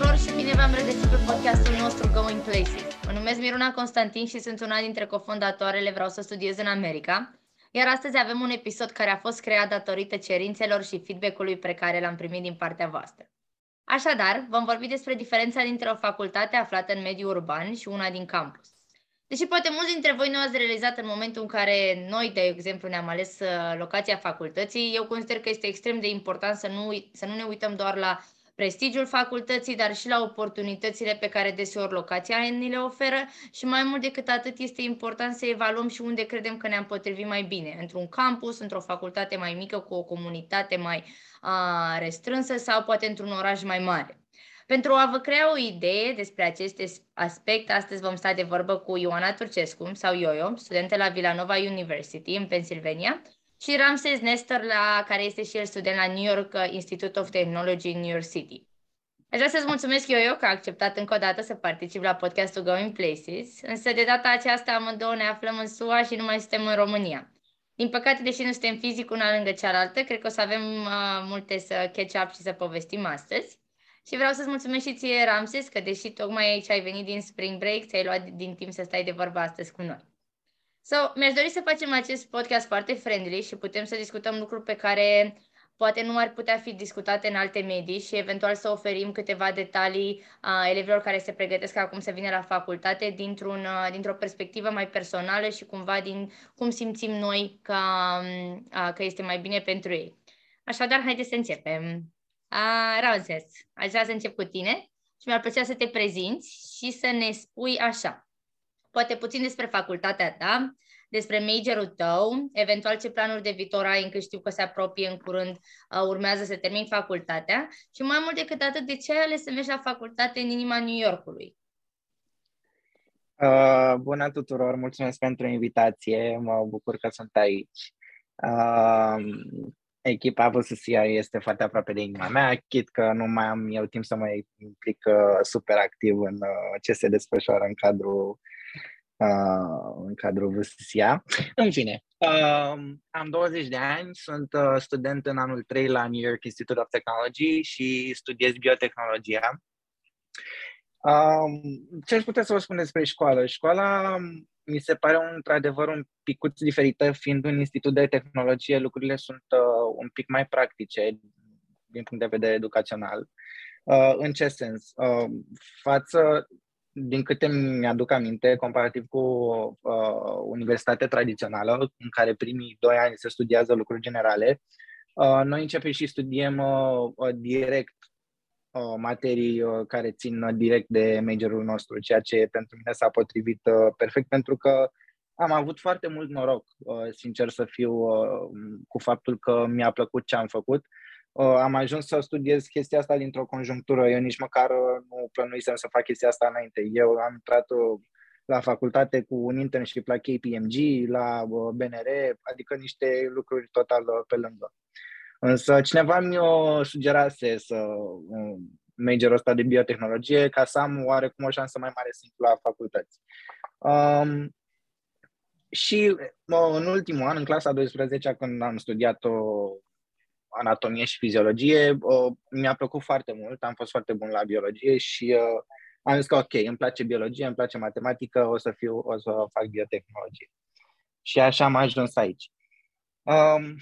tuturor și bine v-am regăsit pe podcastul nostru Going Places. Mă numesc Miruna Constantin și sunt una dintre cofondatoarele Vreau să studiez în America. Iar astăzi avem un episod care a fost creat datorită cerințelor și feedback-ului pe care l-am primit din partea voastră. Așadar, vom vorbi despre diferența dintre o facultate aflată în mediul urban și una din campus. Deși poate mulți dintre voi nu ați realizat în momentul în care noi, de exemplu, ne-am ales uh, locația facultății, eu consider că este extrem de important să nu, să nu ne uităm doar la prestigiul facultății, dar și la oportunitățile pe care deseori locația ni le oferă și mai mult decât atât este important să evaluăm și unde credem că ne-am potrivit mai bine, într-un campus, într-o facultate mai mică, cu o comunitate mai a, restrânsă sau poate într-un oraș mai mare. Pentru a vă crea o idee despre acest aspect, astăzi vom sta de vorbă cu Ioana Turcescu sau Ioio, studentă la Villanova University în Pennsylvania, și Ramses Nestor, la, care este și el student la New York Institute of Technology în New York City. Aș vrea să-ți mulțumesc, Ioio, că a acceptat încă o dată să particip la podcastul Going Places, însă de data aceasta amândouă ne aflăm în SUA și nu mai suntem în România. Din păcate, deși nu suntem fizic una lângă cealaltă, cred că o să avem uh, multe să catch up și să povestim astăzi. Și vreau să-ți mulțumesc și ție, Ramses, că deși tocmai aici ai venit din spring break, ți-ai luat din timp să stai de vorbă astăzi cu noi. So, mi-aș dori să facem acest podcast foarte friendly și putem să discutăm lucruri pe care poate nu ar putea fi discutate în alte medii și eventual să oferim câteva detalii a elevilor care se pregătesc acum să vină la facultate dintr-un, dintr-o perspectivă mai personală și cumva din cum simțim noi că, că este mai bine pentru ei. Așadar, haideți să începem. Ramses, aș vrea să încep cu tine și mi-ar plăcea să te prezinți și să ne spui așa, poate puțin despre facultatea ta, despre majorul tău, eventual ce planuri de viitor ai, încă știu că se apropie în curând, uh, urmează să termin facultatea și mai mult decât atât, de ce ai ales să mergi la facultate în inima New Yorkului? Uh, bună tuturor, mulțumesc pentru invitație, mă bucur că sunt aici. Uh, echipa VSCI este foarte aproape de inima mea, chit că nu mai am eu timp să mă implic uh, super activ în uh, ce se desfășoară în cadrul uh, în cadrul VSCA. În fine, uh, am 20 de ani, sunt uh, student în anul 3 la New York Institute of Technology și studiez biotehnologia. Um, ce aș putea să vă spun despre școală? Școala mi se pare un, într-adevăr un picuț diferită, fiind un institut de tehnologie, lucrurile sunt uh, un pic mai practice din punct de vedere educațional. Uh, în ce sens? Uh, față, din câte mi-aduc aminte, comparativ cu uh, universitate tradițională, în care primii doi ani se studiază lucruri generale, uh, noi începem și studiem uh, uh, direct uh, materii uh, care țin direct de majorul nostru, ceea ce pentru mine s-a potrivit uh, perfect, pentru că am avut foarte mult noroc, uh, sincer să fiu, uh, cu faptul că mi-a plăcut ce am făcut. Uh, am ajuns să studiez chestia asta dintr-o conjunctură. Eu nici măcar uh, nu plănuisem să fac chestia asta înainte. Eu am intrat uh, la facultate cu un internship la KPMG, la uh, BNR, adică niște lucruri total uh, pe lângă. Însă cineva mi-o sugerase să uh, majorul ăsta de biotehnologie ca să am oarecum o șansă mai mare să intru la facultăți. Um, și uh, în ultimul an, în clasa 12 când am studiat o anatomie și fiziologie, uh, mi-a plăcut foarte mult, am fost foarte bun la biologie și uh, am zis că ok, îmi place biologie, îmi place matematică, o să, fiu, o să fac biotehnologie. Și așa am ajuns aici. Um,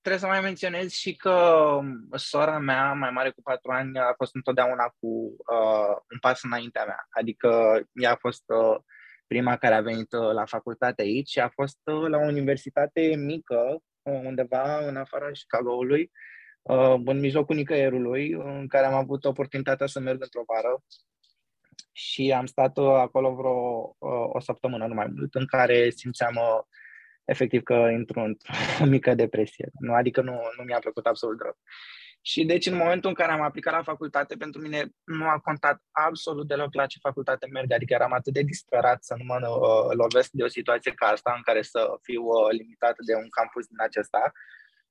trebuie să mai menționez și că um, sora mea, mai mare cu patru ani, a fost întotdeauna cu uh, un pas înaintea mea. Adică ea a fost uh, prima care a venit uh, la facultate aici și a fost uh, la o universitate mică, uh, undeva în afara Chicago-ului, uh, în mijlocul nicăierului, în care am avut oportunitatea să merg într-o vară și am stat uh, acolo vreo uh, o săptămână, nu mai mult, în care simțeam uh, efectiv că intru într-o mică depresie. Nu, adică nu, nu mi-a plăcut absolut deloc. Și deci în momentul în care am aplicat la facultate, pentru mine nu a contat absolut deloc la ce facultate merg. Adică eram atât de disperat să nu mă uh, lovesc de o situație ca asta în care să fiu uh, limitat de un campus din acesta,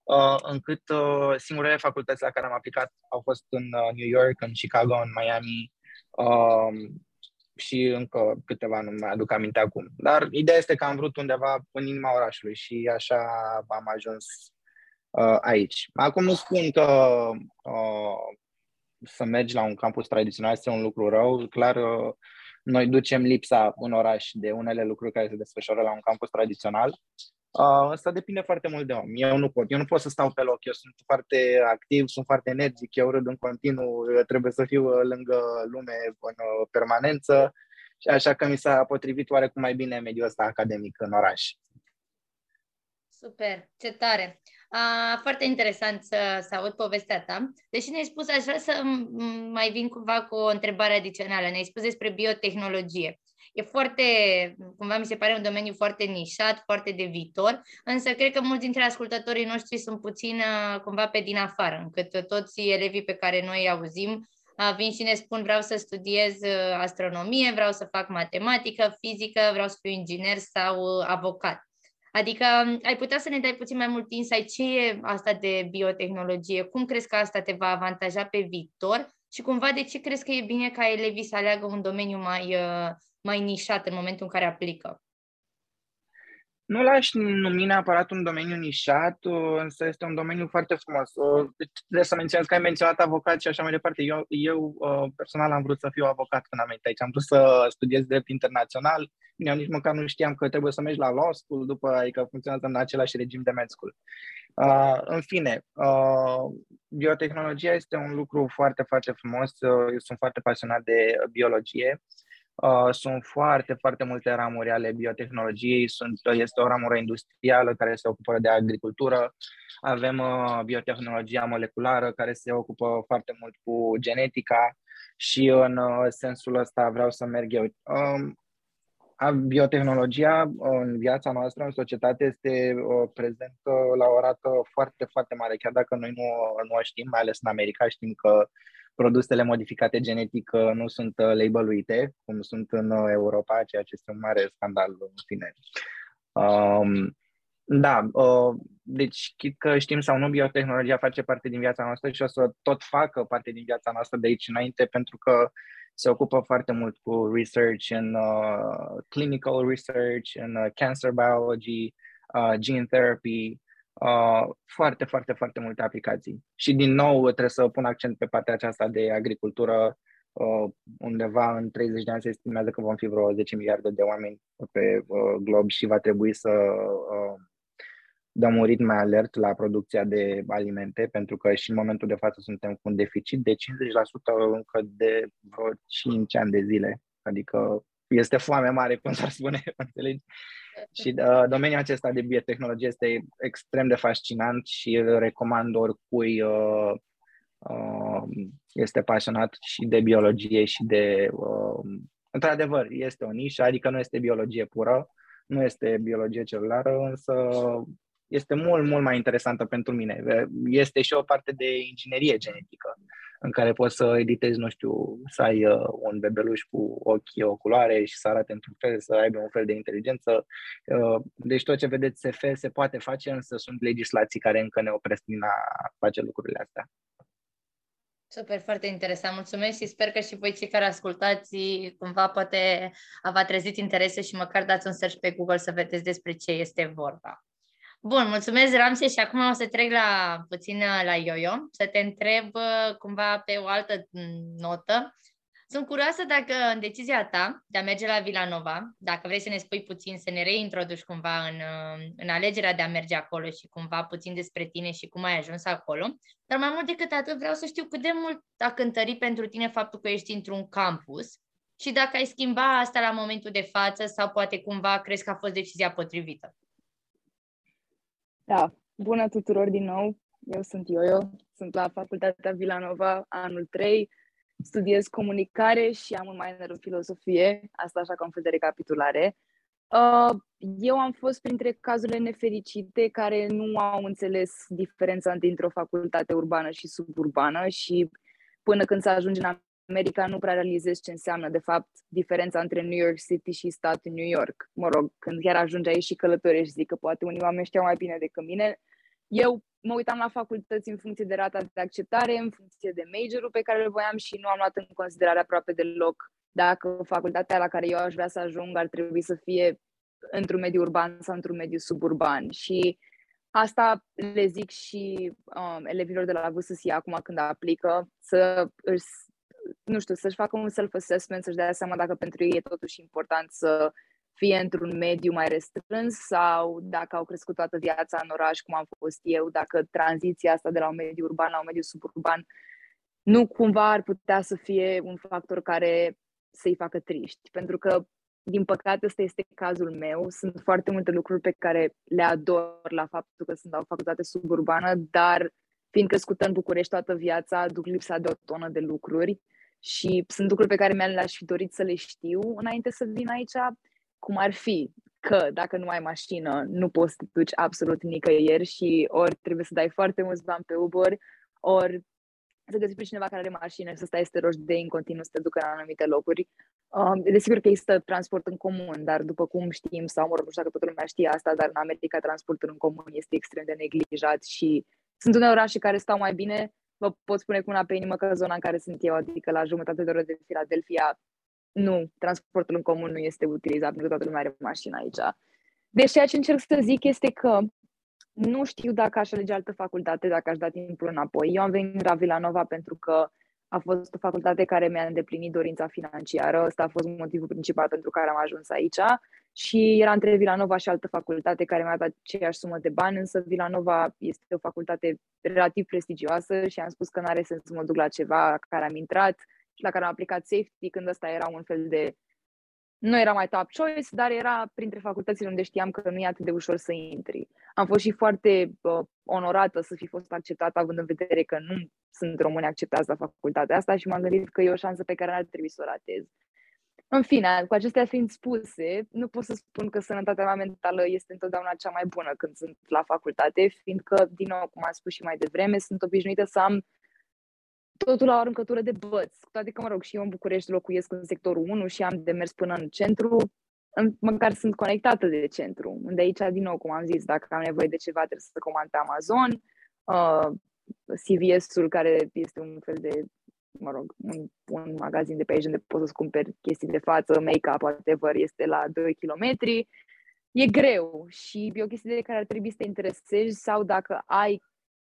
uh, încât uh, singurele facultăți la care am aplicat au fost în uh, New York, în Chicago, în Miami, uh, și încă câteva nu mai aduc aminte acum. Dar ideea este că am vrut undeva în inima orașului și așa am ajuns uh, aici. Acum nu spun că uh, să mergi la un campus tradițional este un lucru rău. Clar, uh, noi ducem lipsa în oraș de unele lucruri care se desfășoară la un campus tradițional. Uh, asta depinde foarte mult de om. Eu nu pot. Eu nu pot să stau pe loc. Eu sunt foarte activ, sunt foarte energic, eu râd în continuu, trebuie să fiu uh, lângă lume în uh, permanență și așa că mi s-a potrivit oarecum mai bine mediul ăsta academic în oraș. Super, ce tare! A, foarte interesant să, să aud povestea ta. Deși ne-ai spus, aș vrea să mai vin cumva cu o întrebare adițională. Ne-ai spus despre biotehnologie. E foarte, cumva mi se pare un domeniu foarte nișat, foarte de viitor, însă cred că mulți dintre ascultătorii noștri sunt puțin cumva pe din afară, încât toți elevii pe care noi auzim vin și ne spun vreau să studiez astronomie, vreau să fac matematică, fizică, vreau să fiu inginer sau avocat. Adică ai putea să ne dai puțin mai mult insight ce e asta de biotehnologie, cum crezi că asta te va avantaja pe viitor și cumva de ce crezi că e bine ca elevii să aleagă un domeniu mai, mai nișat în momentul în care aplică? Nu l-aș numi neapărat un domeniu nișat, însă este un domeniu foarte frumos. Deci, trebuie să menționez că ai menționat avocat și așa mai departe. Eu, eu personal am vrut să fiu avocat când am venit aici. Am vrut să studiez drept internațional. Eu nici măcar nu știam că trebuie să mergi la law school, după, adică funcționează în același regim de med school. Uh, în fine, uh, biotehnologia este un lucru foarte, foarte frumos. Eu sunt foarte pasionat de biologie. Uh, sunt foarte, foarte multe ramuri ale biotehnologiei. Sunt, este o ramură industrială care se ocupă de agricultură. Avem uh, biotehnologia moleculară care se ocupă foarte mult cu genetica și în uh, sensul ăsta vreau să merg eu. Uh, biotehnologia în viața noastră, în societate, este uh, prezentă la o rată foarte, foarte mare, chiar dacă noi nu, nu o știm, mai ales în America, știm că produsele modificate genetic uh, nu sunt uh, labeluite, cum sunt în Europa, ceea ce este un mare scandal în fine. Um, da, uh, deci chit că știm sau nu, biotehnologia face parte din viața noastră și o să tot facă parte din viața noastră de aici înainte, pentru că se ocupă foarte mult cu research în uh, clinical research, în uh, cancer biology, uh, gene therapy, uh, foarte, foarte, foarte multe aplicații. Și din nou trebuie să pun accent pe partea aceasta de agricultură. Uh, undeva în 30 de ani se estimează că vom fi vreo 10 miliarde de oameni pe uh, glob și va trebui să uh, dăm un ritm mai alert la producția de alimente, pentru că și în momentul de față suntem cu un deficit de 50% încă de vreo 5 ani de zile. Adică este foame mare, cum s-ar spune, înțelegi? Și uh, domeniul acesta de biotehnologie este extrem de fascinant și îl recomand oricui uh, uh, este pasionat și de biologie și de... Uh, într-adevăr, este o nișă, adică nu este biologie pură, nu este biologie celulară, însă este mult, mult mai interesantă pentru mine. Este și o parte de inginerie genetică în care poți să editezi, nu știu, să ai uh, un bebeluș cu ochii, o culoare și să arate într-un fel, să aibă un fel de inteligență. Uh, deci tot ce vedeți SF se poate face, însă sunt legislații care încă ne opresc din a face lucrurile astea. Super, foarte interesant. Mulțumesc și sper că și voi cei care ascultați cumva poate v-a trezit interese și măcar dați un search pe Google să vedeți despre ce este vorba. Bun, mulțumesc, Ramse, și acum o să trec la puțin uh, la Yo-Yo, să te întreb uh, cumva pe o altă mm, notă. Sunt curioasă dacă în decizia ta de a merge la Villanova, dacă vrei să ne spui puțin, să ne reintroduci cumva în, uh, în alegerea de a merge acolo și cumva puțin despre tine și cum ai ajuns acolo, dar mai mult decât atât vreau să știu cât de mult a cântărit pentru tine faptul că ești într-un campus și dacă ai schimba asta la momentul de față sau poate cumva crezi că a fost decizia potrivită. Da, bună tuturor din nou. Eu sunt Ioio, sunt la Facultatea Villanova, anul 3, studiez comunicare și am un minor în filozofie, asta așa ca un fel de recapitulare. Uh, eu am fost printre cazurile nefericite care nu au înțeles diferența dintre o facultate urbană și suburbană și până când să ajungi în America nu prea realizezi ce înseamnă, de fapt, diferența între New York City și statul New York. Mă rog, când chiar ajungi aici și călătorești, zic că poate unii oameni știau mai bine decât mine. Eu mă uitam la facultăți în funcție de rata de acceptare, în funcție de majorul pe care îl voiam și nu am luat în considerare aproape deloc dacă facultatea la care eu aș vrea să ajung ar trebui să fie într-un mediu urban sau într-un mediu suburban. Și asta le zic și um, elevilor de la VSC acum când aplică, să își, nu știu, să-și facă un self-assessment, să-și dea seama dacă pentru ei e totuși important să fie într-un mediu mai restrâns sau dacă au crescut toată viața în oraș, cum am fost eu, dacă tranziția asta de la un mediu urban la un mediu suburban nu cumva ar putea să fie un factor care să-i facă triști. Pentru că, din păcate, ăsta este cazul meu. Sunt foarte multe lucruri pe care le ador la faptul că sunt la o facultate suburbană, dar fiind crescută în București toată viața, duc lipsa de o tonă de lucruri și sunt lucruri pe care mi-aș fi dorit să le știu înainte să vin aici, cum ar fi că dacă nu ai mașină, nu poți să te duci absolut nicăieri și ori trebuie să dai foarte mulți bani pe Uber, ori să găsești pe cineva care are mașină și să stai să te rogi de în continuu să te ducă în anumite locuri. Um, desigur că există transport în comun, dar după cum știm, sau mă rog, nu știu dacă toată lumea știe asta, dar în America transportul în comun este extrem de neglijat și sunt unele orașe care stau mai bine. Vă pot spune cu una pe inimă că zona în care sunt eu, adică la jumătate de oră de Philadelphia, nu, transportul în comun nu este utilizat pentru că toată lumea are mașină aici. Deci ceea ce încerc să zic este că nu știu dacă aș alege altă facultate, dacă aș da timpul înapoi. Eu am venit la Villanova pentru că a fost o facultate care mi-a îndeplinit dorința financiară. Ăsta a fost motivul principal pentru care am ajuns aici. Și era între Villanova și altă facultate care mi-a dat aceeași sumă de bani, însă Villanova este o facultate relativ prestigioasă și am spus că nu are sens să mă duc la ceva care am intrat și la care am aplicat safety când ăsta era un fel de nu era mai top choice, dar era printre facultățile unde știam că nu e atât de ușor să intri. Am fost și foarte uh, onorată să fi fost acceptată, având în vedere că nu sunt români acceptați la facultatea asta și m-am gândit că e o șansă pe care ar trebui să o ratez. În fine, cu acestea fiind spuse, nu pot să spun că sănătatea mea mentală este întotdeauna cea mai bună când sunt la facultate, fiindcă, din nou, cum am spus și mai devreme, sunt obișnuită să am totul la o aruncătură de băți. Cu toate că, mă rog, și eu în București locuiesc în sectorul 1 și am de mers până în centru, în, măcar sunt conectată de centru, unde aici, din nou, cum am zis, dacă am nevoie de ceva, trebuie să comand pe Amazon, uh, CVS-ul, care este un fel de, mă rog, un, un magazin de pe aici unde poți să cumperi chestii de față, make-up, whatever, este la 2 km. E greu și e o chestie de care ar trebui să te interesezi sau dacă ai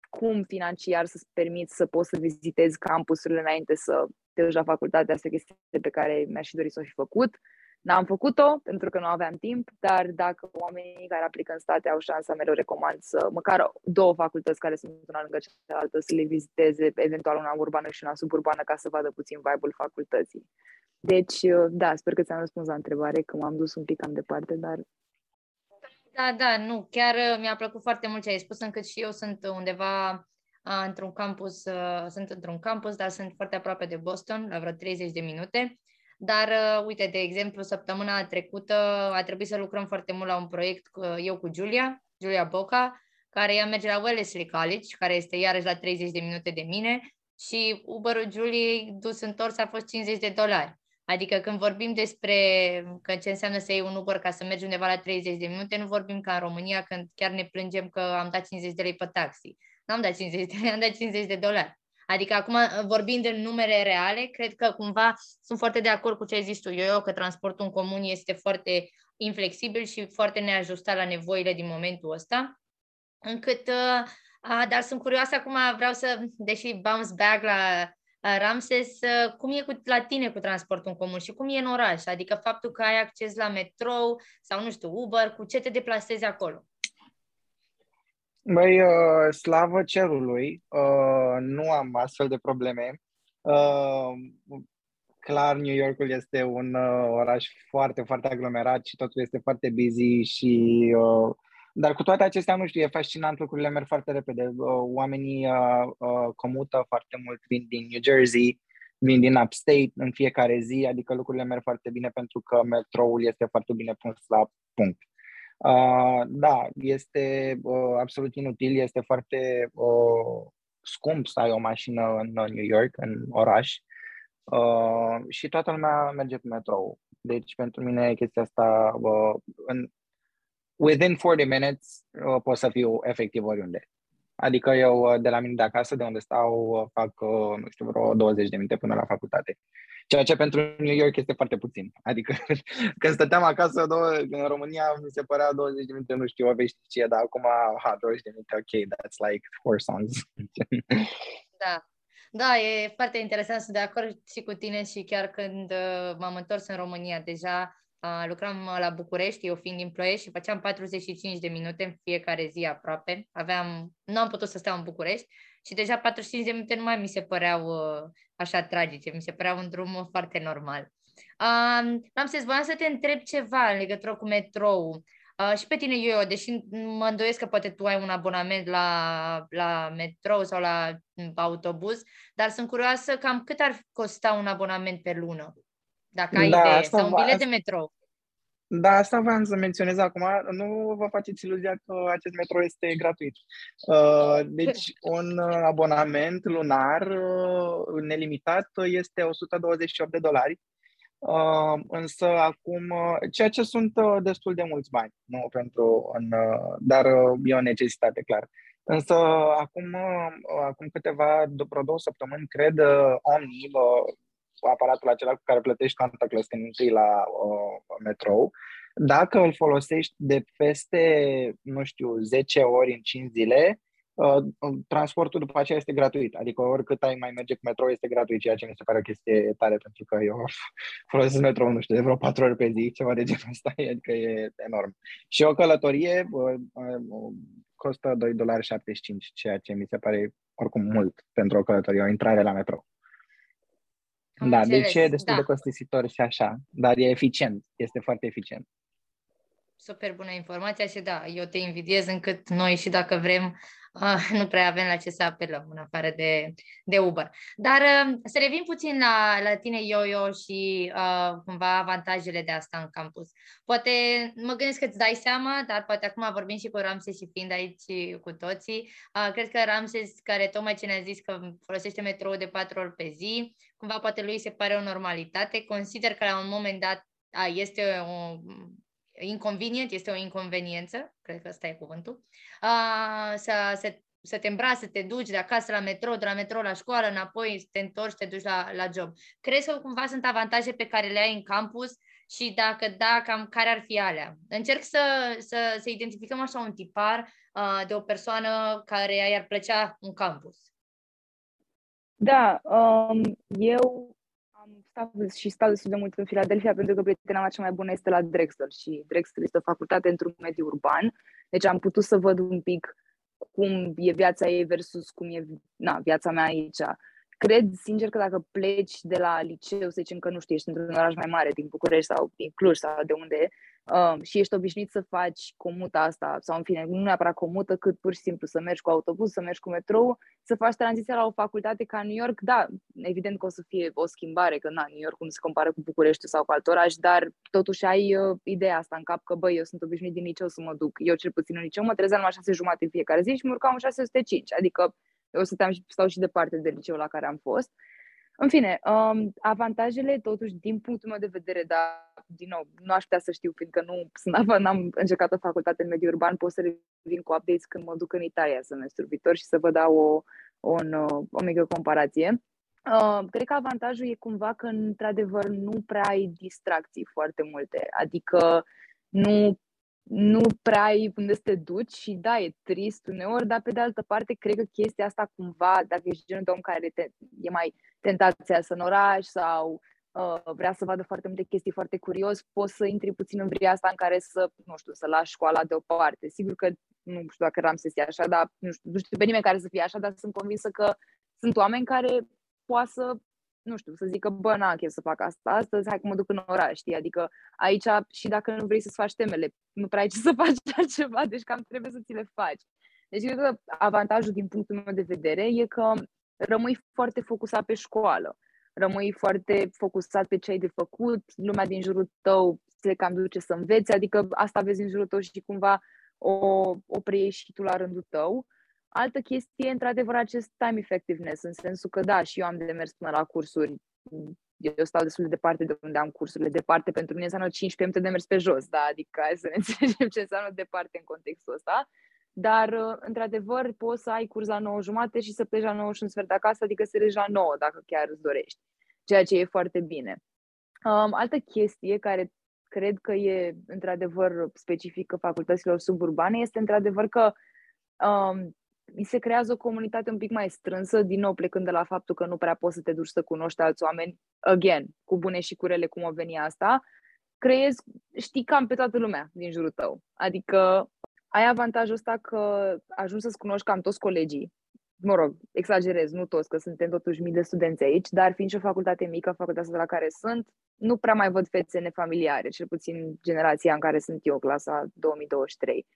cum financiar să-ți permiți să poți să vizitezi campusurile înainte să te duci la facultate, asta chestie pe care mi-aș fi dorit să o fi făcut. N-am făcut-o pentru că nu aveam timp, dar dacă oamenii care aplică în state au șansa, mereu recomand să măcar două facultăți care sunt una lângă cealaltă să le viziteze, eventual una urbană și una suburbană, ca să vadă puțin vibe-ul facultății. Deci, da, sper că ți-am răspuns la întrebare, că m-am dus un pic cam departe, dar da, da, nu, chiar uh, mi-a plăcut foarte mult ce ai spus, încât și eu sunt undeva uh, într-un campus, uh, sunt într-un campus, dar sunt foarte aproape de Boston, la vreo 30 de minute. Dar, uh, uite, de exemplu, săptămâna trecută a trebuit să lucrăm foarte mult la un proiect cu, eu cu Julia, Julia Boca, care ea merge la Wellesley College, care este iarăși la 30 de minute de mine și Uber-ul Juliei dus întors a fost 50 de dolari. Adică când vorbim despre că ce înseamnă să iei un Uber ca să mergi undeva la 30 de minute, nu vorbim ca în România când chiar ne plângem că am dat 50 de lei pe taxi. Nu am dat 50 de lei, am dat 50 de dolari. Adică acum, vorbind în numere reale, cred că cumva sunt foarte de acord cu ce ai zis tu, eu, că transportul în comun este foarte inflexibil și foarte neajustat la nevoile din momentul ăsta, încât, uh, dar sunt curioasă acum, vreau să, deși bounce back la Ramses, cum e cu, la tine cu transportul în comun și cum e în oraș? Adică faptul că ai acces la metrou sau, nu știu, Uber, cu ce te deplasezi acolo? Băi, uh, slavă cerului, uh, nu am astfel de probleme. Uh, clar, New Yorkul este un uh, oraș foarte, foarte aglomerat și totul este foarte busy și uh, dar cu toate acestea, nu știu, e fascinant, lucrurile merg foarte repede. Uh, oamenii uh, uh, comută foarte mult, vin din New Jersey, vin din upstate în fiecare zi, adică lucrurile merg foarte bine pentru că metroul este foarte bine pus la punct. Uh, da, este uh, absolut inutil, este foarte uh, scump să ai o mașină în New York, în oraș, uh, și toată lumea merge cu metrou. Deci pentru mine chestia asta, uh, în, within 40 minutes uh, pot să fiu efectiv oriunde. Adică eu de la mine de acasă, de unde stau, fac, nu știu, vreo 20 de minute până la facultate. Ceea ce pentru New York este foarte puțin. Adică când stăteam acasă două, în România mi se părea 20 de minute, nu știu o veșnicie, dar acum, ha, 20 de minute, ok, that's like four songs. da. Da, e foarte interesant, sunt de acord și cu tine și chiar când uh, m-am întors în România deja, uh, lucram la București, eu fiind din Ploiești și făceam 45 de minute în fiecare zi aproape. Aveam, nu am putut să stau în București și deja 45 de minute nu mai mi se păreau uh, așa tragice, mi se păreau un drum foarte normal. Uh, am să voiam să te întreb ceva în legătură cu metrou. Uh, și pe tine, eu, deși mă îndoiesc că poate tu ai un abonament la, la metrou sau la autobuz, dar sunt curioasă cam cât ar costa un abonament pe lună, dacă ai da, idee, sau un bilet de metrou. Da, asta vreau să menționez acum. Nu vă faceți iluzia că acest metro este gratuit. Uh, deci, un abonament lunar uh, nelimitat este 128 de dolari. Uh, însă acum, ceea ce sunt destul de mulți bani, nu pentru, în, dar e o necesitate, clar. Însă acum, acum câteva, după două săptămâni, cred, Omni, aparatul acela cu care plătești contactless când intri la uh, metrou, dacă îl folosești de peste, nu știu, 10 ori în 5 zile, uh, transportul după aceea este gratuit. Adică oricât ai mai merge cu metrou este gratuit, ceea ce mi se pare o chestie tare, pentru că eu folosesc metrou, nu știu, de vreo 4 ori pe zi, ceva de genul ăsta, adică e enorm. Și o călătorie uh, uh, costă 2,75 dolari, ceea ce mi se pare oricum mult pentru o călătorie, o intrare la metrou. Am da, înțeles. deci e destul da. de costisitor și așa, dar e eficient, este foarte eficient. Super bună informația și da, eu te invidiez încât noi și dacă vrem uh, nu prea avem la ce să apelăm în afară de, de Uber. Dar uh, să revin puțin la, la tine, Yo-Yo, și uh, cumva avantajele de asta în campus. Poate mă gândesc că îți dai seama, dar poate acum vorbim și cu Ramses și fiind aici cu toții. Uh, cred că Ramses, care tocmai ce ne-a zis că folosește metrou de patru ori pe zi, cumva poate lui se pare o normalitate. Consider că la un moment dat a, este o inconvenient, este o inconveniență, cred că ăsta e cuvântul, a, să, să, să te îmbraci, să te duci de acasă la metrou, de la metrou la școală, înapoi să te întorci, te duci la, la job. Crezi că cumva sunt avantaje pe care le ai în campus și dacă da, cam care ar fi alea? Încerc să, să, să identificăm așa un tipar uh, de o persoană care i-ar plăcea un campus. Da, um, eu am stat și stau destul de mult în Filadelfia pentru că prietena mea cea mai bună este la Drexel și Drexel este o facultate într-un mediu urban, deci am putut să văd un pic cum e viața ei versus cum e na, viața mea aici. Cred, sincer, că dacă pleci de la liceu, să zicem că nu știi, ești într-un oraș mai mare, din București sau din Cluj sau de unde, um, și ești obișnuit să faci comuta asta, sau în fine, nu neapărat comută, cât pur și simplu să mergi cu autobuz, să mergi cu metrou, să faci tranziția la o facultate ca New York, da, evident că o să fie o schimbare, că na, New York nu se compară cu București sau cu alt oraș, dar totuși ai uh, ideea asta în cap că, băi, eu sunt obișnuit din liceu să mă duc, eu cel puțin în liceu mă trezeam la șase jumate în fiecare zi și mă urcam în 605, adică eu stăteam și stau și departe de liceul la care am fost. În fine, um, avantajele, totuși, din punctul meu de vedere, dar, din nou, nu aș putea să știu, fiindcă nu sunt, n-am încercat o facultate în mediul urban, pot să revin cu updates când mă duc în Italia semestrul viitor și să vă dau o, o, o mică comparație. Uh, cred că avantajul e cumva că, într-adevăr, nu prea ai distracții foarte multe. Adică nu nu prea ai unde să te duci și da, e trist uneori, dar pe de altă parte cred că chestia asta cumva, dacă ești genul de om care te, e mai tentația să în oraș sau uh, vrea să vadă foarte multe chestii foarte curios, poți să intri puțin în vria asta în care să, nu știu, să lași școala deoparte. Sigur că nu știu dacă am să fie așa, dar nu știu, nu știu pe nimeni care să fie așa, dar sunt convinsă că sunt oameni care poate să nu știu, să zică, bă, n-am chef să fac asta astăzi, hai că mă duc în oraș, știi? Adică aici, și dacă nu vrei să-ți faci temele, nu prea ai ce să faci altceva, deci cam trebuie să ți le faci. Deci cred că avantajul din punctul meu de vedere e că rămâi foarte focusat pe școală, rămâi foarte focusat pe ce ai de făcut, lumea din jurul tău se cam duce să înveți, adică asta vezi în jurul tău și cumva o, o preiei și tu la rândul tău. Altă chestie e, într-adevăr, acest time effectiveness, în sensul că, da, și eu am de mers până la cursuri. Eu stau destul de departe de unde am cursurile. Departe pentru mine înseamnă 15 minute de mers pe jos, da? Adică hai să ne înțelegem ce înseamnă departe în contextul ăsta. dar, uh, într-adevăr, poți să ai curs la 9 jumate și să pleci la 9 și un sfert acasă, adică să regi la 9 dacă chiar îți dorești, ceea ce e foarte bine. Um, altă chestie care cred că e într-adevăr specifică facultăților suburbane este într-adevăr că um, se creează o comunitate un pic mai strânsă, din nou plecând de la faptul că nu prea poți să te duci să cunoști alți oameni, again, cu bune și cu rele, cum o veni asta, creezi, știi cam pe toată lumea din jurul tău. Adică ai avantajul ăsta că ajungi să-ți cunoști cam toți colegii. Mă rog, exagerez, nu toți, că suntem totuși mii de studenți aici, dar fiind și o facultate mică, facultatea de la care sunt, nu prea mai văd fețe nefamiliare, cel puțin generația în care sunt eu, clasa 2023.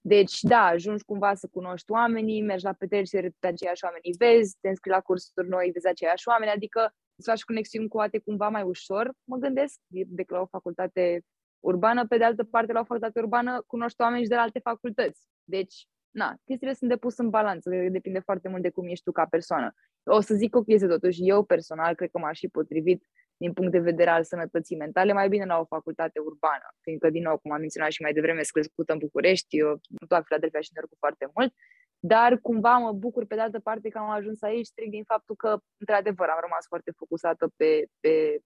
Deci, da, ajungi cumva să cunoști oamenii, mergi la petrecere, pe aceiași oameni vezi, te înscrii la cursuri noi, vezi aceiași oameni, adică îți faci conexiuni cu alte cumva mai ușor, mă gândesc, decât la o facultate urbană, pe de altă parte, la o facultate urbană cunoști oameni și de la alte facultăți. Deci, na, chestiile sunt depus în balanță, depinde foarte mult de cum ești tu ca persoană. O să zic o chestie totuși, eu personal cred că m-aș fi potrivit din punct de vedere al sănătății mentale, mai bine la o facultate urbană, fiindcă, din nou, cum am menționat și mai devreme, sunt crescută în București, eu nu plac Philadelphia și New foarte mult, dar cumva mă bucur pe de altă parte că am ajuns aici strict din faptul că, într-adevăr, am rămas foarte focusată pe, pe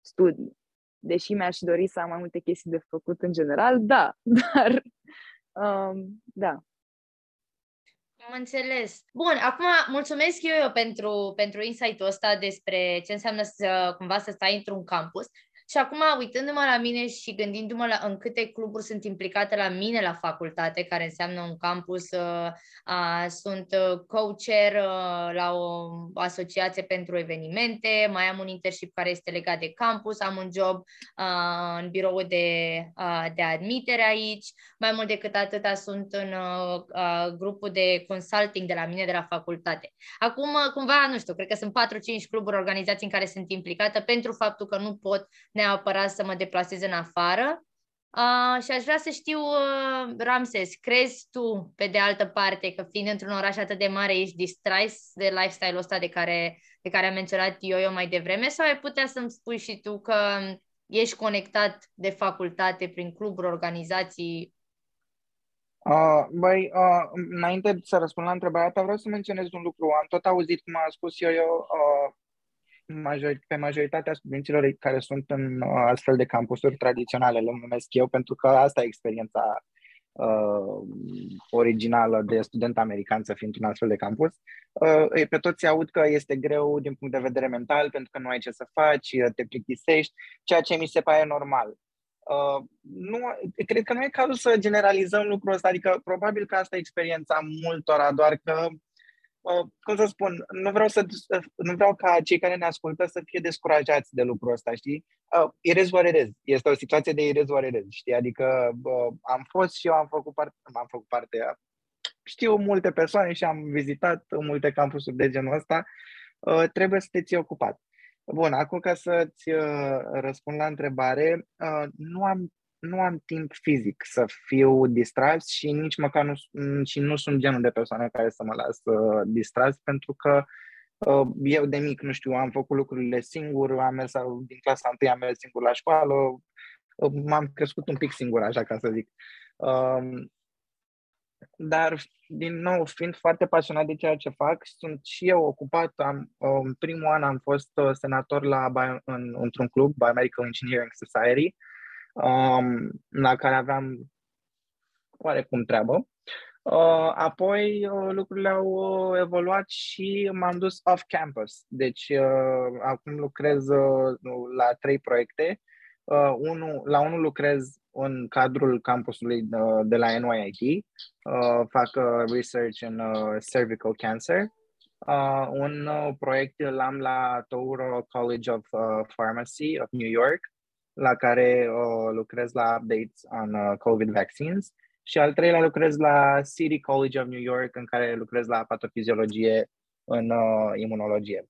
studii. Deși mi-aș dori să am mai multe chestii de făcut în general, da, dar um, da, am înțeles. Bun, acum mulțumesc eu pentru, pentru insight-ul ăsta despre ce înseamnă să cumva să stai într-un campus. Și acum, uitându-mă la mine și gândindu-mă la în câte cluburi sunt implicate la mine la facultate, care înseamnă un campus, uh, uh, sunt uh, coacher uh, la o asociație pentru evenimente, mai am un internship care este legat de campus, am un job uh, în birou de, uh, de admitere aici, mai mult decât atâta sunt în uh, uh, grupul de consulting de la mine de la facultate. Acum, cumva, nu știu, cred că sunt 4-5 cluburi, organizații în care sunt implicată pentru faptul că nu pot neapărat să mă deplasez în afară. Uh, și aș vrea să știu, uh, Ramses, crezi tu, pe de altă parte, că fiind într-un oraș atât de mare, ești distrais de lifestyle-ul ăsta de care, de care am menționat eu, eu mai devreme, sau ai putea să-mi spui și tu că ești conectat de facultate prin cluburi, organizații? Uh, băi, uh, înainte să răspund la întrebarea ta, vreau să menționez un lucru. Am tot auzit, cum a spus eu, eu uh, major, pe majoritatea studenților care sunt în uh, astfel de campusuri tradiționale, le numesc eu, pentru că asta e experiența uh, originală de student american să fii într-un astfel de campus. Uh, pe toți aud că este greu din punct de vedere mental, pentru că nu ai ce să faci, te plictisești, ceea ce mi se pare normal. Uh, nu, cred că nu e cazul să generalizăm lucrul ăsta, adică probabil că asta e experiența multora, doar că Uh, cum să spun, nu vreau, să, nu vreau ca cei care ne ascultă să fie descurajați de lucrul ăsta, știi? Uh, irez oarerez. Este o situație de irez oarerez, știi? Adică uh, am fost și eu am făcut parte, am făcut parte, știu multe persoane și am vizitat multe campusuri de genul ăsta, uh, trebuie să te ții ocupat. Bun, acum ca să-ți uh, răspund la întrebare, uh, nu am nu am timp fizic să fiu distras și nici măcar nu, și nu sunt genul de persoane care să mă las uh, distras pentru că uh, eu de mic, nu știu, am făcut lucrurile singur, am mers din clasa 1 am mers singur la școală, uh, m-am crescut un pic singur, așa ca să zic. Uh, dar, din nou, fiind foarte pasionat de ceea ce fac, sunt și eu ocupat. Am, uh, în primul an am fost uh, senator la, în, într-un club, Biomedical Engineering Society, um, la care aveam oarecum treabă. Uh, apoi uh, lucrurile au uh, evoluat și m-am dus off-campus. Deci uh, acum lucrez uh, la trei proiecte. Uh, unu, la unul lucrez în cadrul campusului uh, de la NYIT. Uh, fac uh, research în uh, cervical cancer. Uh, un uh, proiect l-am la Touro College of uh, Pharmacy of New York la care uh, lucrez la updates on uh, COVID vaccines și al treilea lucrez la City College of New York în care lucrez la patofiziologie în uh, imunologie.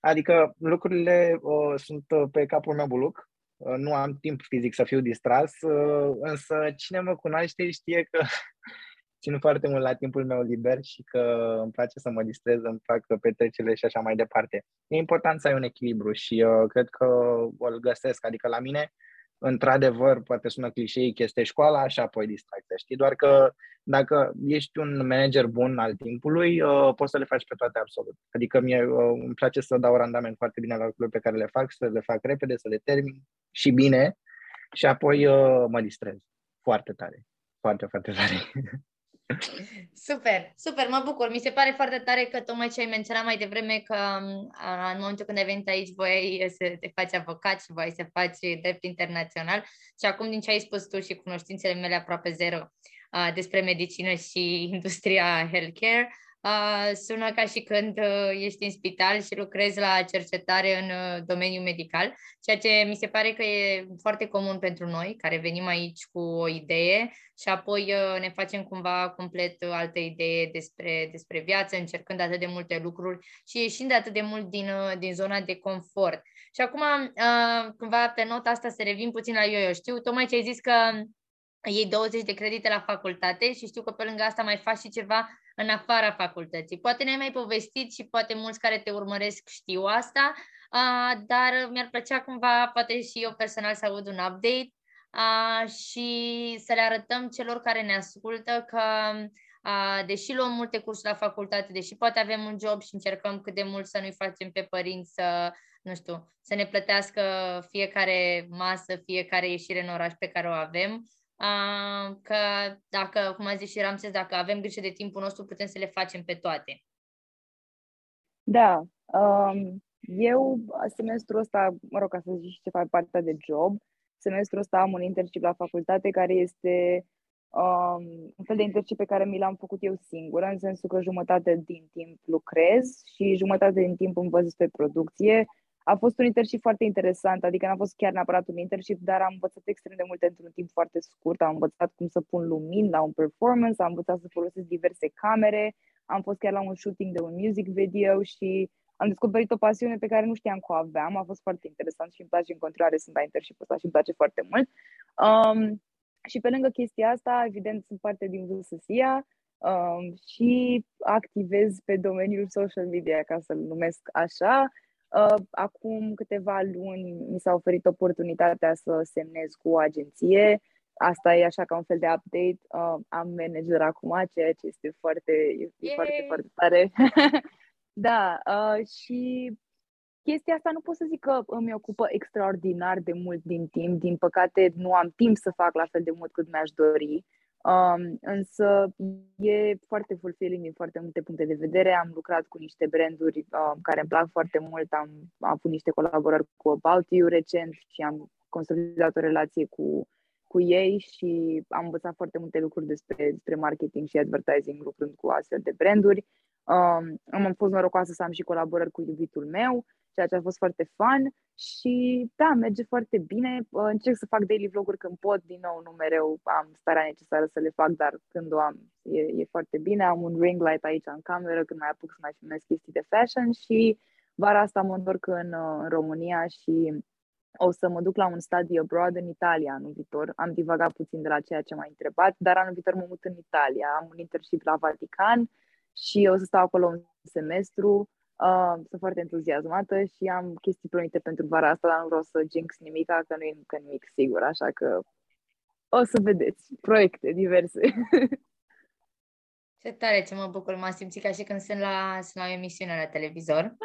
Adică lucrurile uh, sunt uh, pe capul meu buluc, uh, nu am timp fizic să fiu distras, uh, însă cine mă cunoaște știe că țin foarte mult la timpul meu liber și că îmi place să mă distrez, îmi fac petrecerile și așa mai departe. E important să ai un echilibru și uh, cred că îl găsesc. Adică la mine într-adevăr, poate sună clișeic, este școala și apoi distracția, știi? Doar că dacă ești un manager bun al timpului, uh, poți să le faci pe toate absolut. Adică mie uh, îmi place să dau randament foarte bine la lucrurile pe care le fac, să le fac repede, să le termin și bine și apoi uh, mă distrez foarte tare. Foarte, foarte tare. Super, super, mă bucur. Mi se pare foarte tare că tocmai ce ai menționat mai devreme că în momentul când ai venit aici voiai să te faci avocat și voiai să faci drept internațional și acum din ce ai spus tu și cunoștințele mele aproape zero uh, despre medicină și industria healthcare, uh, sună ca și când uh, ești în spital și lucrezi la cercetare în uh, domeniul medical, ceea ce mi se pare că e foarte comun pentru noi, care venim aici cu o idee și apoi uh, ne facem cumva complet altă idee despre, despre viață, încercând atât de multe lucruri și ieșind atât de mult din, uh, din zona de confort. Și acum, uh, cumva pe nota asta să revin puțin la eu, eu știu, tocmai ce ai zis că iei 20 de credite la facultate și știu că pe lângă asta mai faci și ceva în afara facultății. Poate ne-ai mai povestit și poate mulți care te urmăresc știu asta, uh, dar mi-ar plăcea cumva, poate și eu personal, să aud un update uh, și să le arătăm celor care ne ascultă că uh, deși luăm multe cursuri la facultate, deși poate avem un job și încercăm cât de mult să nu-i facem pe părinți să, nu știu, să ne plătească fiecare masă, fiecare ieșire în oraș pe care o avem, că dacă, cum a zis și Ramses, dacă avem grijă de timpul nostru, putem să le facem pe toate. Da. Um, eu, semestrul ăsta, mă rog, ca să zic ce fac partea de job, semestrul ăsta am un internship la facultate care este um, un fel de internship pe care mi l-am făcut eu singură, în sensul că jumătate din timp lucrez și jumătate din timp învăț despre producție a fost un internship foarte interesant, adică n-a fost chiar neapărat un internship, dar am învățat extrem de multe într-un timp foarte scurt. Am învățat cum să pun lumini la un performance, am învățat să folosesc diverse camere, am fost chiar la un shooting de un music video și am descoperit o pasiune pe care nu știam că o aveam. A fost foarte interesant și îmi place în continuare sunt la internship ăsta și îmi place foarte mult. Um, și pe lângă chestia asta, evident, sunt parte din VSSIA um, și activez pe domeniul social media, ca să-l numesc așa. Uh, acum câteva luni mi s-a oferit oportunitatea să semnez cu o agenție. Asta e așa ca un fel de update. Uh, am manager acum, ceea ce este foarte, e foarte, foarte tare. da, uh, și chestia asta nu pot să zic că îmi ocupă extraordinar de mult din timp. Din păcate, nu am timp să fac la fel de mult cât mi-aș dori. Um, însă e foarte fulfilling din foarte multe puncte de vedere. Am lucrat cu niște branduri um, care îmi plac foarte mult. Am, am avut niște colaborări cu About You recent și am consolidat o relație cu, cu ei și am învățat foarte multe lucruri despre, despre marketing și advertising lucrând cu astfel de branduri. Um, am fost norocoasă să am și colaborări cu iubitul meu ceea ce a fost foarte fun și da, merge foarte bine. Încerc să fac daily vloguri când pot, din nou nu mereu am starea necesară să le fac, dar când o am e, e foarte bine. Am un ring light aici în cameră când mai apuc să mai filmez chestii de fashion și vara asta mă întorc în, în România și o să mă duc la un study abroad în Italia anul viitor. Am divagat puțin de la ceea ce m-ai întrebat, dar anul viitor mă mut în Italia. Am un internship la Vatican și o să stau acolo un semestru Uh, sunt foarte entuziasmată și am chestii plănite pentru vara asta, dar nu vreau să jinx nimic, că nu e încă nimic sigur, așa că o să vedeți proiecte diverse. Ce tare, ce mă bucur, m-am simțit ca și când sunt la, sunt la o emisiune la televizor.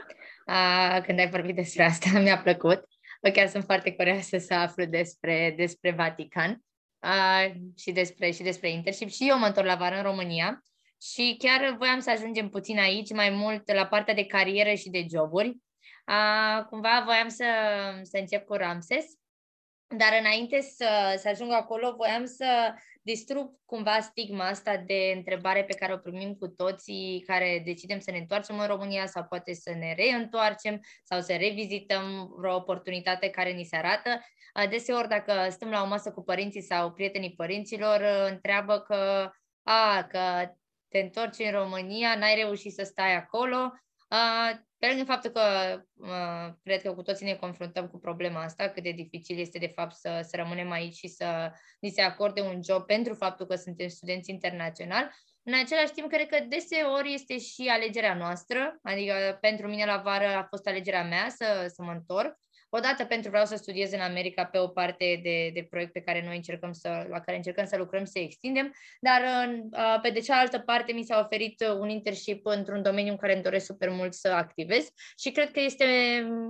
Uh, când ai vorbit despre asta, mi-a plăcut. Chiar sunt foarte curioasă să aflu despre, despre Vatican uh, și, despre, și despre internship. Și eu mă întorc la vară în România și chiar voiam să ajungem puțin aici, mai mult la partea de carieră și de joburi. A, cumva voiam să, să încep cu Ramses, dar înainte să, să ajung acolo, voiam să distrug cumva stigma asta de întrebare pe care o primim cu toții care decidem să ne întoarcem în România sau poate să ne reîntoarcem sau să revizităm vreo oportunitate care ni se arată. Deseori, dacă stăm la o masă cu părinții sau prietenii părinților, întreabă că, a, că te întorci în România, n-ai reușit să stai acolo. Pe lângă faptul că cred că cu toții ne confruntăm cu problema asta, cât de dificil este de fapt să, să rămânem aici și să ni se acorde un job pentru faptul că suntem studenți internaționali, în același timp, cred că deseori este și alegerea noastră, adică pentru mine la vară a fost alegerea mea să, să mă întorc, odată pentru vreau să studiez în America pe o parte de, de proiect pe care noi încercăm să, la care încercăm să lucrăm, să extindem, dar uh, pe de cealaltă parte mi s-a oferit un internship într-un domeniu în care îmi doresc super mult să activez și cred că este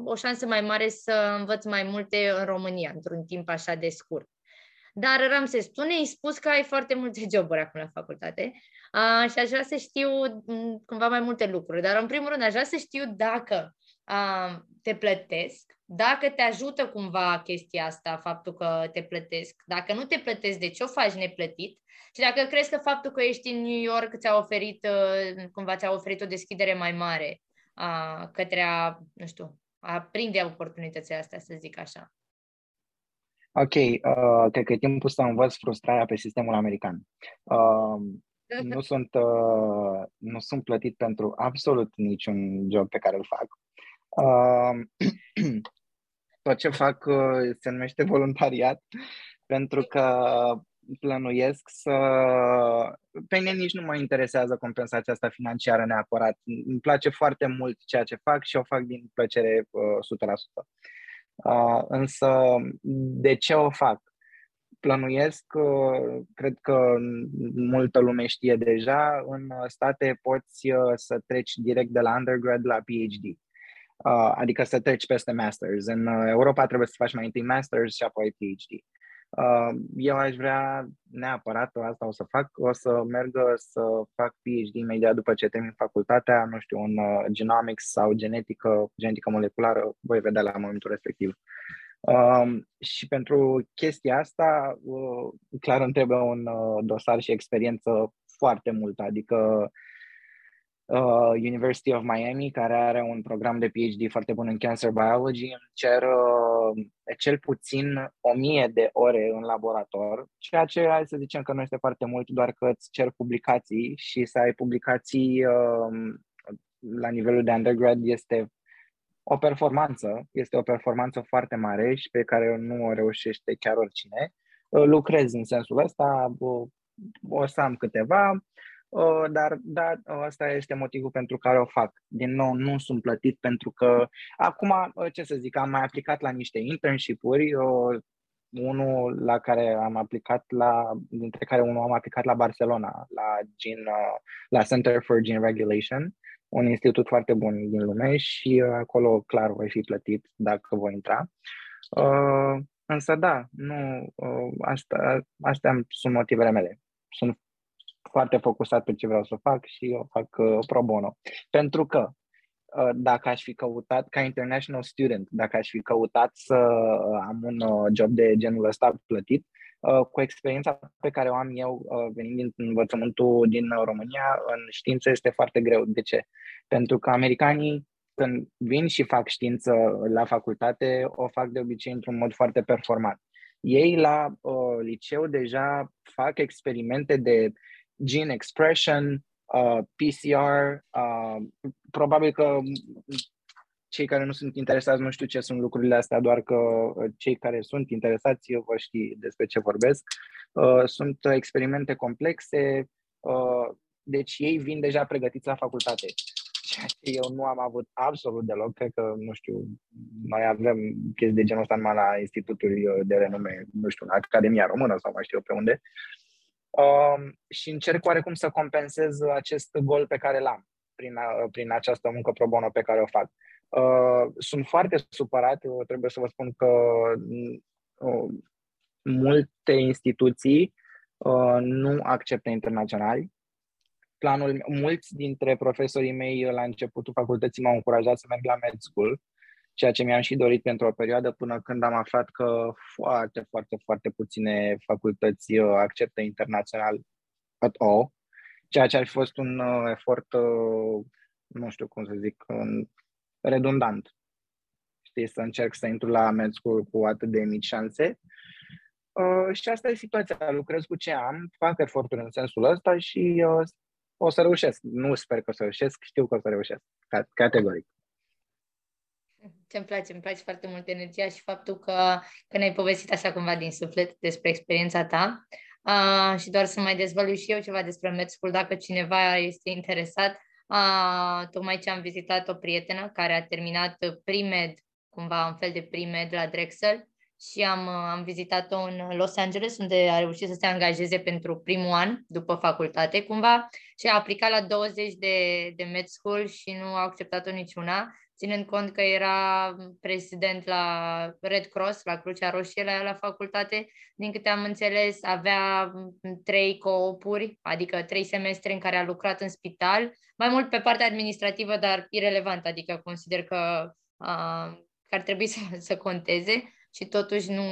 o șansă mai mare să învăț mai multe în România, într-un timp așa de scurt. Dar, Ramses, tu ne-ai spus că ai foarte multe joburi acum la facultate uh, și aș vrea să știu um, cumva mai multe lucruri. Dar, în primul rând, aș vrea să știu dacă uh, te plătesc, dacă te ajută cumva chestia asta, faptul că te plătesc. Dacă nu te plătesc, de ce o faci neplătit? Și dacă crezi că faptul că ești în New York ți-a oferit, uh, cumva ți-a oferit o deschidere mai mare uh, către a, nu știu, a prinde oportunitățile astea, să zic așa. Ok, uh, cred că e timpul să învăț frustrarea pe sistemul american. Uh, nu sunt, uh, nu sunt plătit pentru absolut niciun job pe care îl fac. Uh, tot ce fac uh, se numește voluntariat, pentru că plănuiesc să... Pe mine nici nu mă interesează compensația asta financiară neapărat. Îmi place foarte mult ceea ce fac și o fac din plăcere uh, 100%. Uh, însă, de ce o fac? Plănuiesc, uh, cred că multă lume știe deja, în state poți uh, să treci direct de la undergrad la PhD. Adică să treci peste masters. În Europa trebuie să faci mai întâi masters și apoi PhD. Uh, eu aș vrea neapărat, asta o să fac, o să merg să fac PhD imediat după ce termin facultatea, nu știu, în uh, genomics sau genetică, genetică moleculară, voi vedea la momentul respectiv. Um, și pentru chestia asta, uh, clar îmi trebuie un dosar și experiență foarte multă, adică uh, University of Miami, care are un program de PhD foarte bun în cancer biology, îmi cer uh, cel puțin o mie de ore în laborator, ceea ce hai să zicem că nu este foarte mult, doar că îți cer publicații și să ai publicații uh, la nivelul de undergrad este o performanță, este o performanță foarte mare și pe care nu o reușește chiar oricine. Uh, lucrez în sensul ăsta, uh, o să am câteva, Uh, dar da, ăsta este motivul pentru care o fac. Din nou, nu sunt plătit pentru că acum, uh, ce să zic, am mai aplicat la niște internship-uri, uh, unul la care am aplicat la, dintre care unul am aplicat la Barcelona, la, Gene, la Center for Gene Regulation, un institut foarte bun din lume și acolo clar voi fi plătit dacă voi intra. Uh, însă da, nu, uh, asta, astea sunt motivele mele. Sunt foarte focusat pe ce vreau să fac și o fac uh, pro bono. Pentru că uh, dacă aș fi căutat, ca international student, dacă aș fi căutat să uh, am un uh, job de genul ăsta plătit, uh, cu experiența pe care o am eu uh, venind din învățământul din România, în știință este foarte greu. De ce? Pentru că americanii când vin și fac știință la facultate, o fac de obicei într-un mod foarte performant. Ei la uh, liceu deja fac experimente de gene expression, uh, PCR, uh, probabil că cei care nu sunt interesați nu știu ce sunt lucrurile astea, doar că uh, cei care sunt interesați vă știi despre ce vorbesc. Uh, sunt experimente complexe, uh, deci ei vin deja pregătiți la facultate. Ceea ce eu nu am avut absolut deloc, cred că, nu știu, noi avem chestii de genul ăsta numai la instituturi de renume, nu știu, în Academia Română sau mai știu eu pe unde. Uh, Um, și încerc oarecum să compensez acest gol pe care l-am prin, prin această muncă pro bono pe care o fac. Uh, sunt foarte supărat, trebuie să vă spun că uh, multe instituții uh, nu acceptă internaționali. Planul, mulți dintre profesorii mei la începutul facultății m-au încurajat să merg la med school, ceea ce mi-am și dorit pentru o perioadă până când am aflat că foarte, foarte, foarte puține facultăți uh, acceptă internațional at all, ceea ce ar fi fost un uh, efort, uh, nu știu cum să zic, un redundant. Știi, să încerc să intru la med school cu atât de mici șanse. Uh, și asta e situația. Lucrez cu ce am, fac eforturi în sensul ăsta și uh, o să reușesc. Nu sper că o să reușesc, știu că o să reușesc. Categoric. Ce-mi place, îmi place foarte mult energia și faptul că, că ne-ai povestit așa cumva din suflet despre experiența ta. Uh, și doar să mai dezvălui și eu ceva despre Med School, dacă cineva este interesat. Uh, tocmai ce am vizitat o prietenă care a terminat pre-med cumva un fel de prime de la Drexel și am, am vizitat-o în Los Angeles, unde a reușit să se angajeze pentru primul an după facultate, cumva, și a aplicat la 20 de, de med school și nu a acceptat-o niciuna, ținând cont că era prezident la Red Cross, la Crucea Roșie la, la facultate. Din câte am înțeles, avea trei coopuri, adică trei semestre în care a lucrat în spital, mai mult pe partea administrativă, dar irelevant, adică consider că, uh, că ar trebui să, să conteze și totuși nu,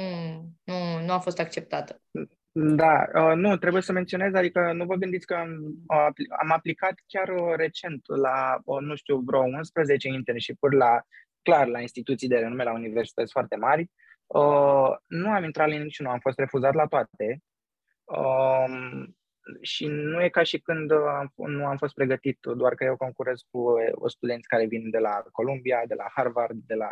nu, nu a fost acceptată. Da, uh, nu, trebuie să menționez, adică nu vă gândiți că am, am aplicat chiar uh, recent la, uh, nu știu, vreo 11 internship-uri la, clar, la instituții de renume, la universități foarte mari. Nu am intrat la niciunul, am fost refuzat la toate. Um, și nu e ca și când am, nu am fost pregătit, doar că eu concurez cu o studenți care vin de la Columbia, de la Harvard, de la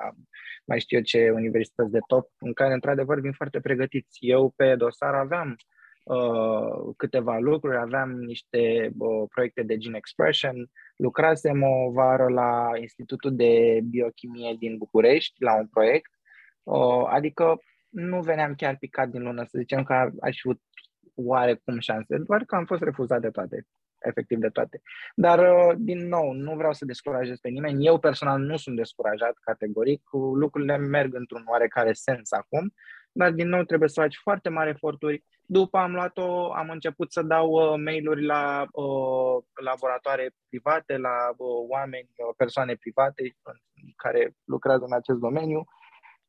mai știu eu ce universități de top, în care într-adevăr vin foarte pregătiți. Eu pe dosar aveam uh, câteva lucruri, aveam niște uh, proiecte de gene expression, lucrasem o vară la Institutul de Biochimie din București, la un proiect, uh, adică nu veneam chiar picat din lună, să zicem că aș fi oarecum șanse, doar că am fost refuzat de toate, efectiv de toate. Dar, uh, din nou, nu vreau să descurajez pe nimeni. Eu personal nu sunt descurajat categoric. Lucrurile merg într-un oarecare sens acum, dar, din nou, trebuie să faci foarte mari eforturi. După am luat-o, am început să dau uh, mail-uri la uh, laboratoare private, la uh, oameni, uh, persoane private care lucrează în acest domeniu.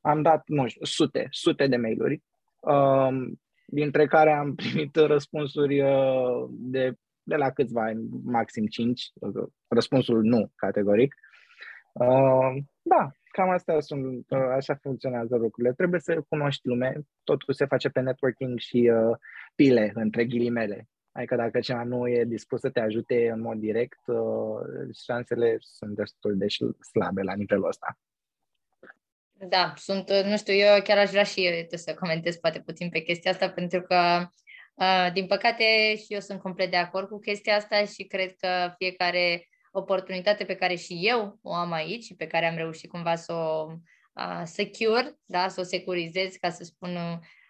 Am dat, nu știu, sute, sute de mail-uri. Uh, dintre care am primit răspunsuri uh, de, de la câțiva ani, maxim 5, răspunsul nu, categoric. Uh, da, cam astea sunt, uh, așa funcționează lucrurile. Trebuie să cunoști lume, totul se face pe networking și pile, între ghilimele. Adică dacă cineva nu e dispus să te ajute în mod direct, șansele sunt destul de slabe la nivelul ăsta. Da, sunt, nu știu, eu chiar aș vrea și eu să comentez poate puțin pe chestia asta, pentru că, uh, din păcate, și eu sunt complet de acord cu chestia asta și cred că fiecare oportunitate pe care și eu o am aici și pe care am reușit cumva să o uh, secure, da, să o securizez, ca să spun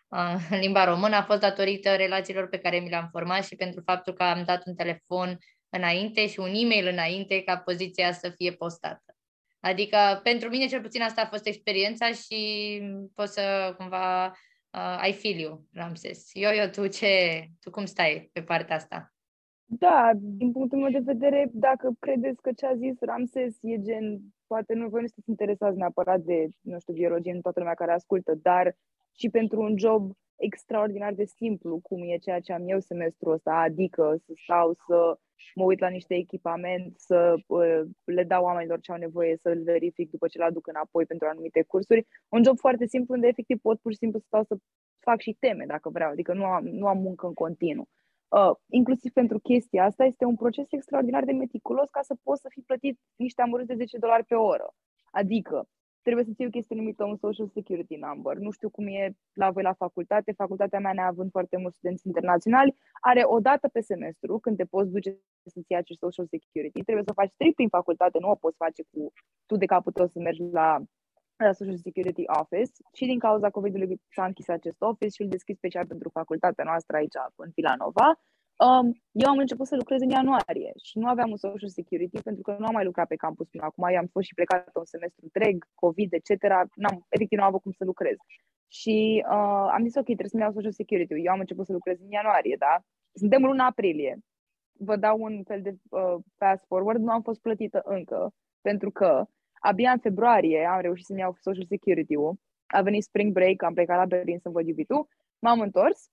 uh, în limba română, a fost datorită relațiilor pe care mi le-am format și pentru faptul că am dat un telefon înainte și un e-mail înainte ca poziția să fie postată. Adică pentru mine cel puțin asta a fost experiența și pot să cumva uh, I feel you, Ramses. Eu, eu, tu ce, tu cum stai pe partea asta? Da, din punctul meu de vedere, dacă credeți că ce a zis Ramses e gen, poate nu voi nu sunteți interesați neapărat de, nu știu, biologie în toată lumea care ascultă, dar și pentru un job extraordinar de simplu, cum e ceea ce am eu semestrul ăsta, adică să stau să mă uit la niște echipament, să uh, le dau oamenilor ce au nevoie, să îl verific după ce le aduc înapoi pentru anumite cursuri. Un job foarte simplu unde efectiv pot pur și simplu să stau să fac și teme dacă vreau, adică nu am, nu am muncă în continuu. Uh, inclusiv pentru chestia asta este un proces extraordinar de meticulos ca să poți să fii plătit niște amărâți de 10 dolari pe oră. Adică trebuie să ții o chestie numită un Social Security Number. Nu știu cum e la voi la facultate. Facultatea mea, neavând foarte mulți studenți internaționali, are o dată pe semestru când te poți duce să-ți iei acest Social Security. Trebuie să faci trei prin facultate, nu o poți face cu tu de capul tău să mergi la la Social Security Office și din cauza COVID-ului s-a închis acest office și îl deschis special pentru facultatea noastră aici în Filanova Um, eu am început să lucrez în ianuarie și nu aveam un social security pentru că nu am mai lucrat pe campus până acum. Eu am fost și plecat un semestru întreg, COVID, etc. N-am, efectiv nu am avut cum să lucrez. Și uh, am zis, ok, trebuie să-mi iau social security. Eu am început să lucrez în ianuarie, da? Suntem în luna aprilie. Vă dau un fel de uh, fast forward. Nu am fost plătită încă pentru că abia în februarie am reușit să-mi iau social security-ul. A venit spring break, am plecat la Berlin să văd iubitul. M-am întors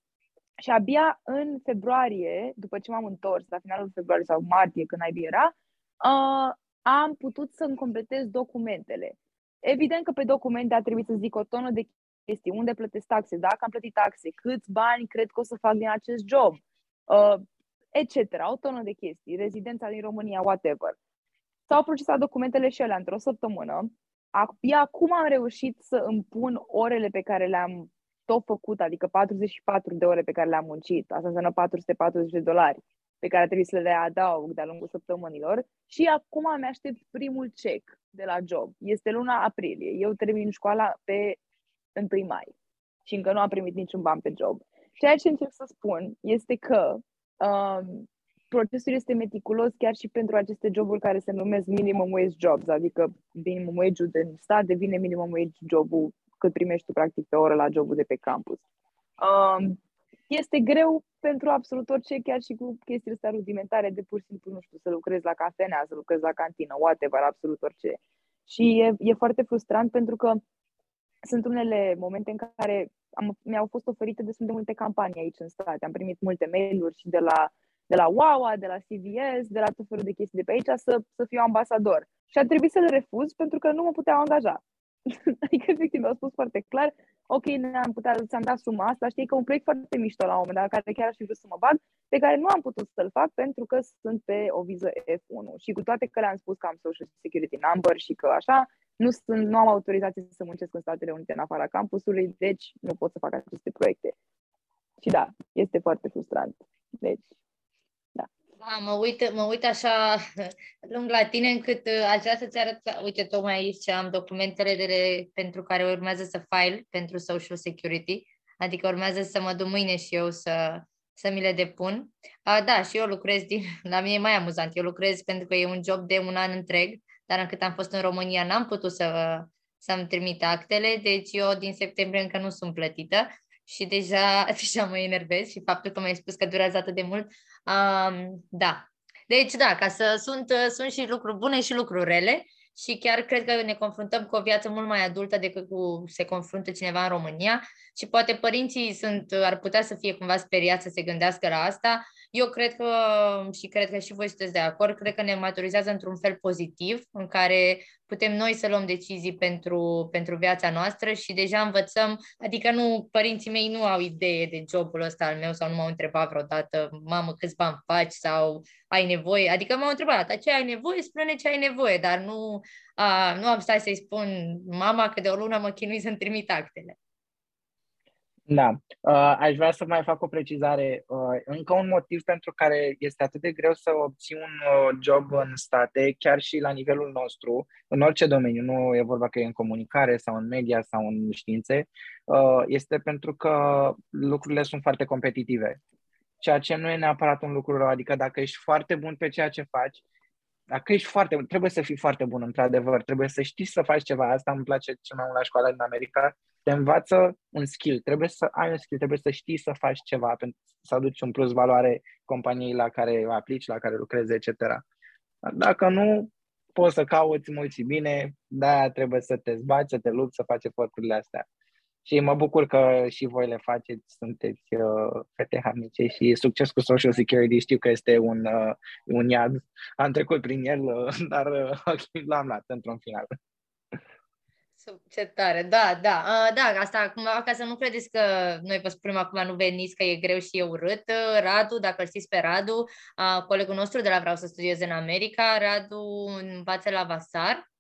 și abia în februarie, după ce m-am întors, la finalul februarie sau martie, când ai era, uh, am putut să-mi completez documentele. Evident că pe documente a trebuit să zic o tonă de chestii, unde plătesc taxe, dacă am plătit taxe, câți bani cred că o să fac din acest job, uh, etc. O tonă de chestii, rezidența din România, whatever. S-au procesat documentele și ele într-o săptămână. Abia acum am reușit să îmi pun orele pe care le-am tot făcut, adică 44 de ore pe care le-am muncit, asta înseamnă 440 de dolari pe care trebuie să le adaug de-a lungul săptămânilor și acum mi aștept primul check. de la job. Este luna aprilie. Eu termin școala pe 1 mai și încă nu am primit niciun ban pe job. Ceea ce încerc să spun este că um, procesul este meticulos chiar și pentru aceste joburi care se numesc minimum wage jobs, adică minimum wage-ul din stat devine minimum wage jobul cât primești tu practic pe oră la jobul de pe campus. Um, este greu pentru absolut orice, chiar și cu chestiile astea rudimentare de pur și simplu, nu știu, să lucrezi la cafenea, să lucrezi la cantină, whatever, absolut orice. Și e, e foarte frustrant pentru că sunt unele momente în care am, mi-au fost oferite destul de multe campanii aici în state. Am primit multe mail-uri și de la, de la Wawa, de la CVS, de la tot felul de chestii de pe aici să, să fiu ambasador. Și a trebuit să le refuz pentru că nu mă puteau angaja. adică, efectiv, mi-au spus foarte clar, ok, ne-am putea, ți-am dat suma asta, știi că un proiect foarte mișto la un moment dat, care chiar aș fi vrut să mă bag, pe care nu am putut să-l fac pentru că sunt pe o viză F1. Și cu toate că le-am spus că am Social Security Number și că așa, nu, sunt, nu am autorizație să muncesc în Statele Unite în afara campusului, deci nu pot să fac aceste proiecte. Și da, este foarte frustrant. Deci, da. Da, mă uit, mă uit așa lung la tine încât uh, aș vrea să-ți arăt, uite, tocmai aici am documentele de, pentru care urmează să file pentru Social Security, adică urmează să mă duc mâine și eu să, să mi le depun. A, da, și eu lucrez, din, la mine e mai amuzant, eu lucrez pentru că e un job de un an întreg, dar încât am fost în România n-am putut să, să-mi trimit actele, deci eu din septembrie încă nu sunt plătită și deja, deja mă enervez și faptul că mi-ai spus că durează atât de mult, um, da. Deci da, ca să sunt, sunt și lucruri bune și lucruri rele și chiar cred că ne confruntăm cu o viață mult mai adultă decât cu se confruntă cineva în România și poate părinții sunt, ar putea să fie cumva speriați să se gândească la asta, eu cred că, și cred că și voi sunteți de acord, cred că ne maturizează într-un fel pozitiv, în care putem noi să luăm decizii pentru, pentru viața noastră și deja învățăm, adică nu, părinții mei nu au idee de jobul ăsta al meu sau nu m-au întrebat vreodată, mamă, câți bani faci? sau ai nevoie, adică m-au întrebat, dar ce ai nevoie, spune ce ai nevoie, dar nu, a, nu am stat să-i spun, mama, că de o lună mă chinui să-mi trimit actele. Da, uh, aș vrea să mai fac o precizare. Uh, încă un motiv pentru care este atât de greu să obții un uh, job în state, chiar și la nivelul nostru, în orice domeniu, nu e vorba că e în comunicare sau în media sau în științe, uh, este pentru că lucrurile sunt foarte competitive. Ceea ce nu e neapărat un lucru rău, adică dacă ești foarte bun pe ceea ce faci, dacă ești foarte bun, trebuie să fii foarte bun, într-adevăr, trebuie să știi să faci ceva. Asta îmi place cel mai mult la școala din America, te învață un skill, trebuie să ai un skill, trebuie să știi să faci ceva pentru să aduci un plus valoare companiei la care aplici, la care lucrezi, etc. Dacă nu, poți să cauți mult și bine, de trebuie să te zbați, să te lupți, să faci eforturile astea. Și mă bucur că și voi le faceți, sunteți uh, fete harnice și succes cu Social Security. Știu că este un, uh, un iad. Am trecut prin el, uh, dar uh, l-am luat într-un final. Ce tare, da, da, uh, da, asta cumva ca să nu credeți că noi vă spunem acum nu veniți că e greu și e urât. Uh, Radu, dacă îl știți pe Radu, uh, colegul nostru de la Vreau să studiez în America, Radu învață la Vasar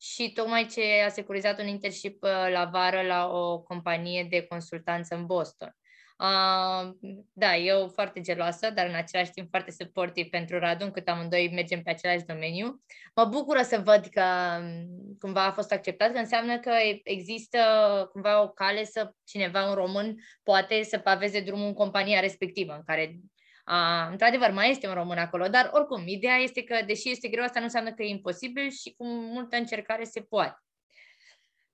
și tocmai ce a securizat un internship uh, la vară la o companie de consultanță în Boston. Uh, da, eu foarte geloasă, dar în același timp foarte supportiv pentru Radu, încât amândoi mergem pe același domeniu. Mă bucură să văd că um, cumva a fost acceptat, că înseamnă că există cumva o cale să cineva, un român, poate să paveze drumul în compania respectivă, în care Uh, într-adevăr, mai este un român acolo, dar oricum, ideea este că, deși este greu, asta nu înseamnă că e imposibil și cu multă încercare se poate.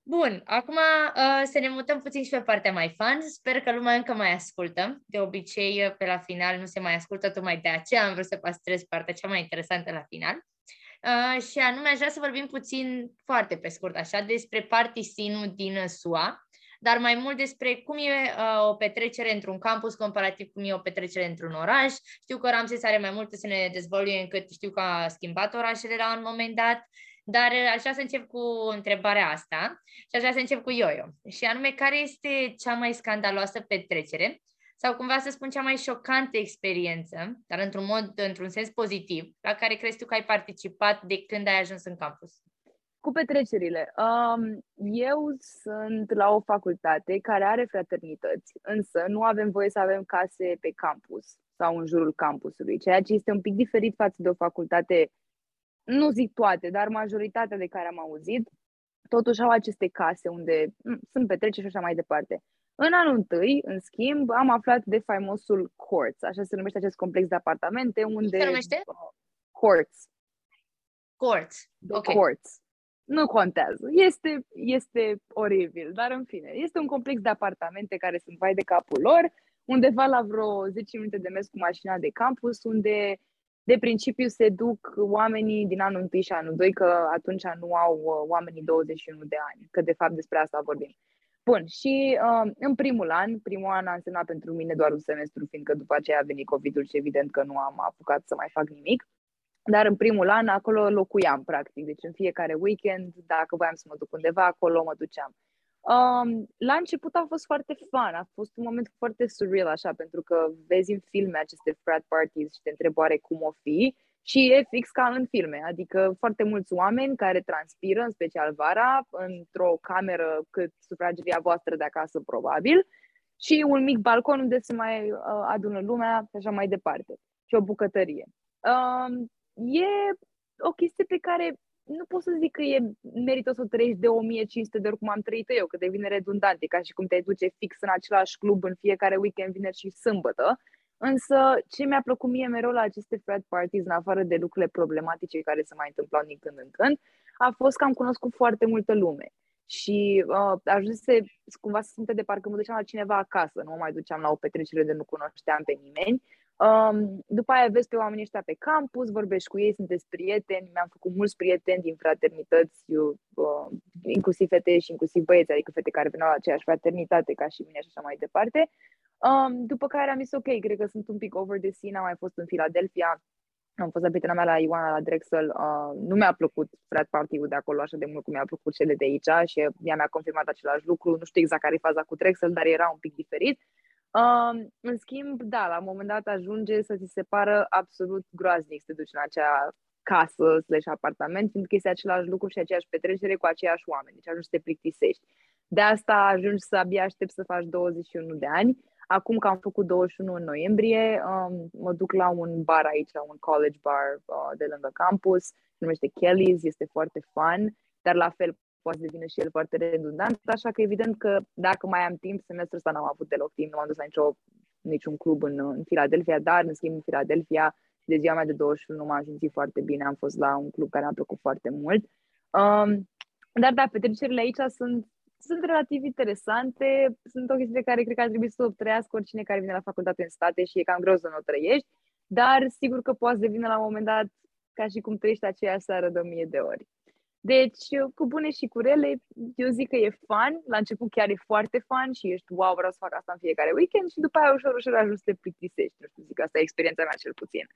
Bun, acum uh, să ne mutăm puțin și pe partea mai fun. Sper că lumea încă mai ascultă. De obicei, uh, pe la final nu se mai ascultă, tocmai de aceea am vrut să păstrez partea cea mai interesantă la final. Uh, și anume, aș vrea să vorbim puțin, foarte pe scurt așa, despre party scene din SUA, dar mai mult despre cum e uh, o petrecere într-un campus comparativ cum e o petrecere într-un oraș. Știu că Ramses are mai multe să ne dezvăluie încât știu că a schimbat orașele la un moment dat dar uh, aș vrea să încep cu întrebarea asta și aș vrea să încep cu Ioio. Și anume, care este cea mai scandaloasă petrecere sau cumva să spun cea mai șocantă experiență, dar într-un mod, într-un sens pozitiv, la care crezi tu că ai participat de când ai ajuns în campus? Cu petrecerile. Um, eu sunt la o facultate care are fraternități, însă nu avem voie să avem case pe campus sau în jurul campusului, ceea ce este un pic diferit față de o facultate nu zic toate, dar majoritatea de care am auzit, totuși au aceste case unde m, sunt petreceri și așa mai departe. În anul întâi, în schimb, am aflat de faimosul Courts, așa se numește acest complex de apartamente unde... Se numește? Courts. Courts. The Ok. Courts. Nu contează. Este, este oribil, dar în fine. Este un complex de apartamente care sunt vai de capul lor, undeva la vreo 10 minute de mers cu mașina de campus, unde de principiu se duc oamenii din anul 1 și anul 2, că atunci nu au uh, oamenii 21 de ani, că de fapt despre asta vorbim. Bun, și uh, în primul an, primul an a însemnat pentru mine doar un semestru, fiindcă după aceea a venit COVID-ul și evident că nu am apucat să mai fac nimic. Dar în primul an acolo locuiam, practic. Deci în fiecare weekend, dacă voiam să mă duc undeva, acolo mă duceam. Um, la început a fost foarte fun, a fost un moment foarte surreal, așa, pentru că vezi în filme aceste frat parties și te întrebi oare cum o fi și e fix ca în filme, adică foarte mulți oameni care transpiră, în special vara, într-o cameră cât sufrageria voastră de acasă, probabil, și un mic balcon unde se mai uh, adună lumea și așa mai departe, și o bucătărie. Um, e o chestie pe care nu pot să zic că e merită să o trăiești de 1500 de ori cum am trăit eu, că devine redundant, e ca și cum te duce fix în același club în fiecare weekend, vineri și sâmbătă. Însă, ce mi-a plăcut mie mereu la aceste frat parties, în afară de lucrurile problematice care se mai întâmplau din când în când, a fost că am cunoscut foarte multă lume. Și uh, ajunsese cumva să simte de parcă mă duceam la cineva acasă, nu mă mai duceam la o petrecere de nu cunoșteam pe nimeni. Um, după aia vezi pe oamenii ăștia pe campus, vorbești cu ei, sunteți prieteni, mi-am făcut mulți prieteni din fraternități, eu, uh, inclusiv fete și inclusiv băieți, adică fete care veneau la aceeași fraternitate ca și mine și așa mai departe. Um, după care am zis, ok, cred că sunt un pic over the scene, am mai fost în Philadelphia, am fost la prietena mea la Ioana la Drexel, uh, nu mi-a plăcut frat party-ul de acolo așa de mult cum mi-a plăcut cele de aici și ea mi-a confirmat același lucru, nu știu exact care e faza cu Drexel, dar era un pic diferit. Um, în schimb, da, la un moment dat ajunge să ți se pară absolut groaznic să te duci în acea casă slash apartament, pentru că este același lucru și aceeași petrecere cu aceiași oameni, deci ajungi să te plictisești. De asta ajungi să abia aștept să faci 21 de ani. Acum că am făcut 21 în noiembrie, um, mă duc la un bar aici, un college bar uh, de lângă campus, se numește Kelly's, este foarte fun, dar la fel poate să devină și el foarte redundant, așa că evident că dacă mai am timp, semestrul ăsta n-am avut deloc timp, nu m-am dus la nicio, niciun club în, în Philadelphia, dar în schimb în Philadelphia, de ziua mea de 21 m-am simțit foarte bine, am fost la un club care mi-a plăcut foarte mult. Um, dar da, petrecerile aici sunt, sunt relativ interesante, sunt o chestie pe care cred că ar trebui să o trăiască oricine care vine la facultate în state și e cam greu să nu o trăiești, dar sigur că poate devine la un moment dat ca și cum trăiești aceeași seară de o mie de ori. Deci, cu bune și cu rele, eu zic că e fun. La început chiar e foarte fun și ești, wow, vreau să fac asta în fiecare weekend și după aia ușor, ușor ajungi să te plictisești. Nu știu, zic, asta e experiența mea cel puțin.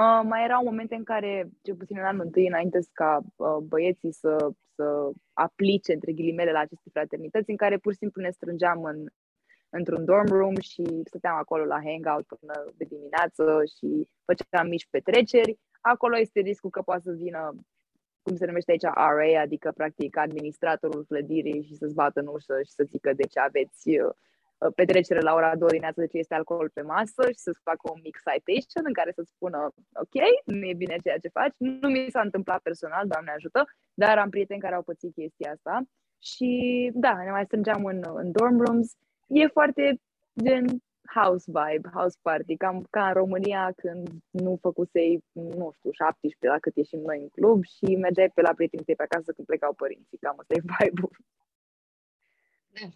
Uh, mai erau momente în care, cel puțin în anul întâi, înainte ca uh, băieții să, să aplice, între ghilimele, la aceste fraternități, în care pur și simplu ne strângeam în, într-un dorm room și stăteam acolo la hangout până de dimineață și făceam mici petreceri. Acolo este riscul că poate să vină cum se numește aici RA, adică practic administratorul clădirii și să-ți bată în ușă și să zică de ce aveți uh, petrecere la ora 2 dimineața, de ce este alcool pe masă și să-ți facă un mic citation în care să-ți spună ok, nu e bine ceea ce faci. Nu mi s-a întâmplat personal, Doamne ajută, dar am prieteni care au pățit chestia asta și da, ne mai strângeam în, în dorm rooms. E foarte gen house vibe, house party, cam ca în România când nu făcusei, nu știu, 17 la cât ieșim noi în club și mergeai pe la prietenii tăi pe acasă când plecau părinții, cam ăsta e vibe-ul.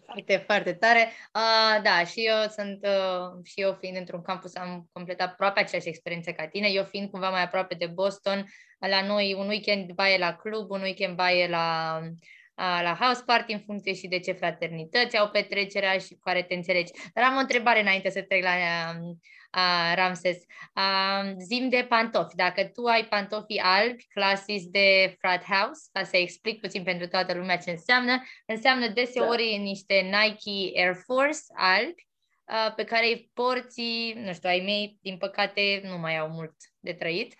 Foarte, foarte tare. Uh, da, și eu sunt, uh, și eu fiind într-un campus, am completat aproape aceeași experiență ca tine. Eu fiind cumva mai aproape de Boston, la noi un weekend ba e la club, un weekend ba e la la house party în funcție și de ce fraternități au petrecerea și cu care te înțelegi. Dar am o întrebare înainte să trec la uh, Ramses. Uh, zim de pantofi. Dacă tu ai pantofi albi, clasis de frat house, ca să explic puțin pentru toată lumea ce înseamnă, înseamnă deseori da. niște Nike Air Force albi, uh, pe care îi porți, nu știu, ai mei, din păcate, nu mai au mult de trăit uh,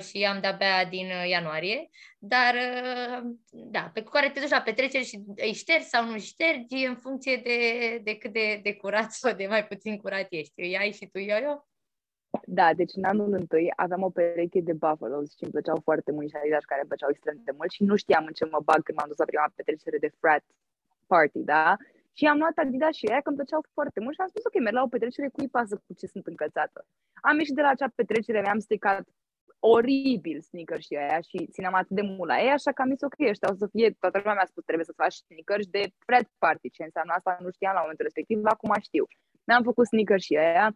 și am de-abia din uh, ianuarie, dar uh, da, pe care te duci la petrecere și îi ștergi sau nu ștergi în funcție de, de cât de, de curat sau de mai puțin curat ești. Îi ai și tu yo-yo? Da, deci în anul întâi aveam o pereche de Buffaloes și îmi plăceau foarte mult și Adidas care îmi plăceau extrem de mult și nu știam în ce mă bag când m-am dus la prima petrecere de frat party, da? Și am luat Adidas și aia că îmi plăceau foarte mult și am spus, ok, merg la o petrecere, cui pasă cu ce sunt încălțată. Am ieșit de la acea petrecere, mi-am stricat oribil sneakers și aia și țineam atât de mult la ei, așa că am zis, ok, ăștia o să fie, toată lumea mi-a spus, trebuie să faci sneakers de frat party, ce înseamnă asta nu știam la momentul respectiv, acum știu. Mi-am făcut sneakers și aia,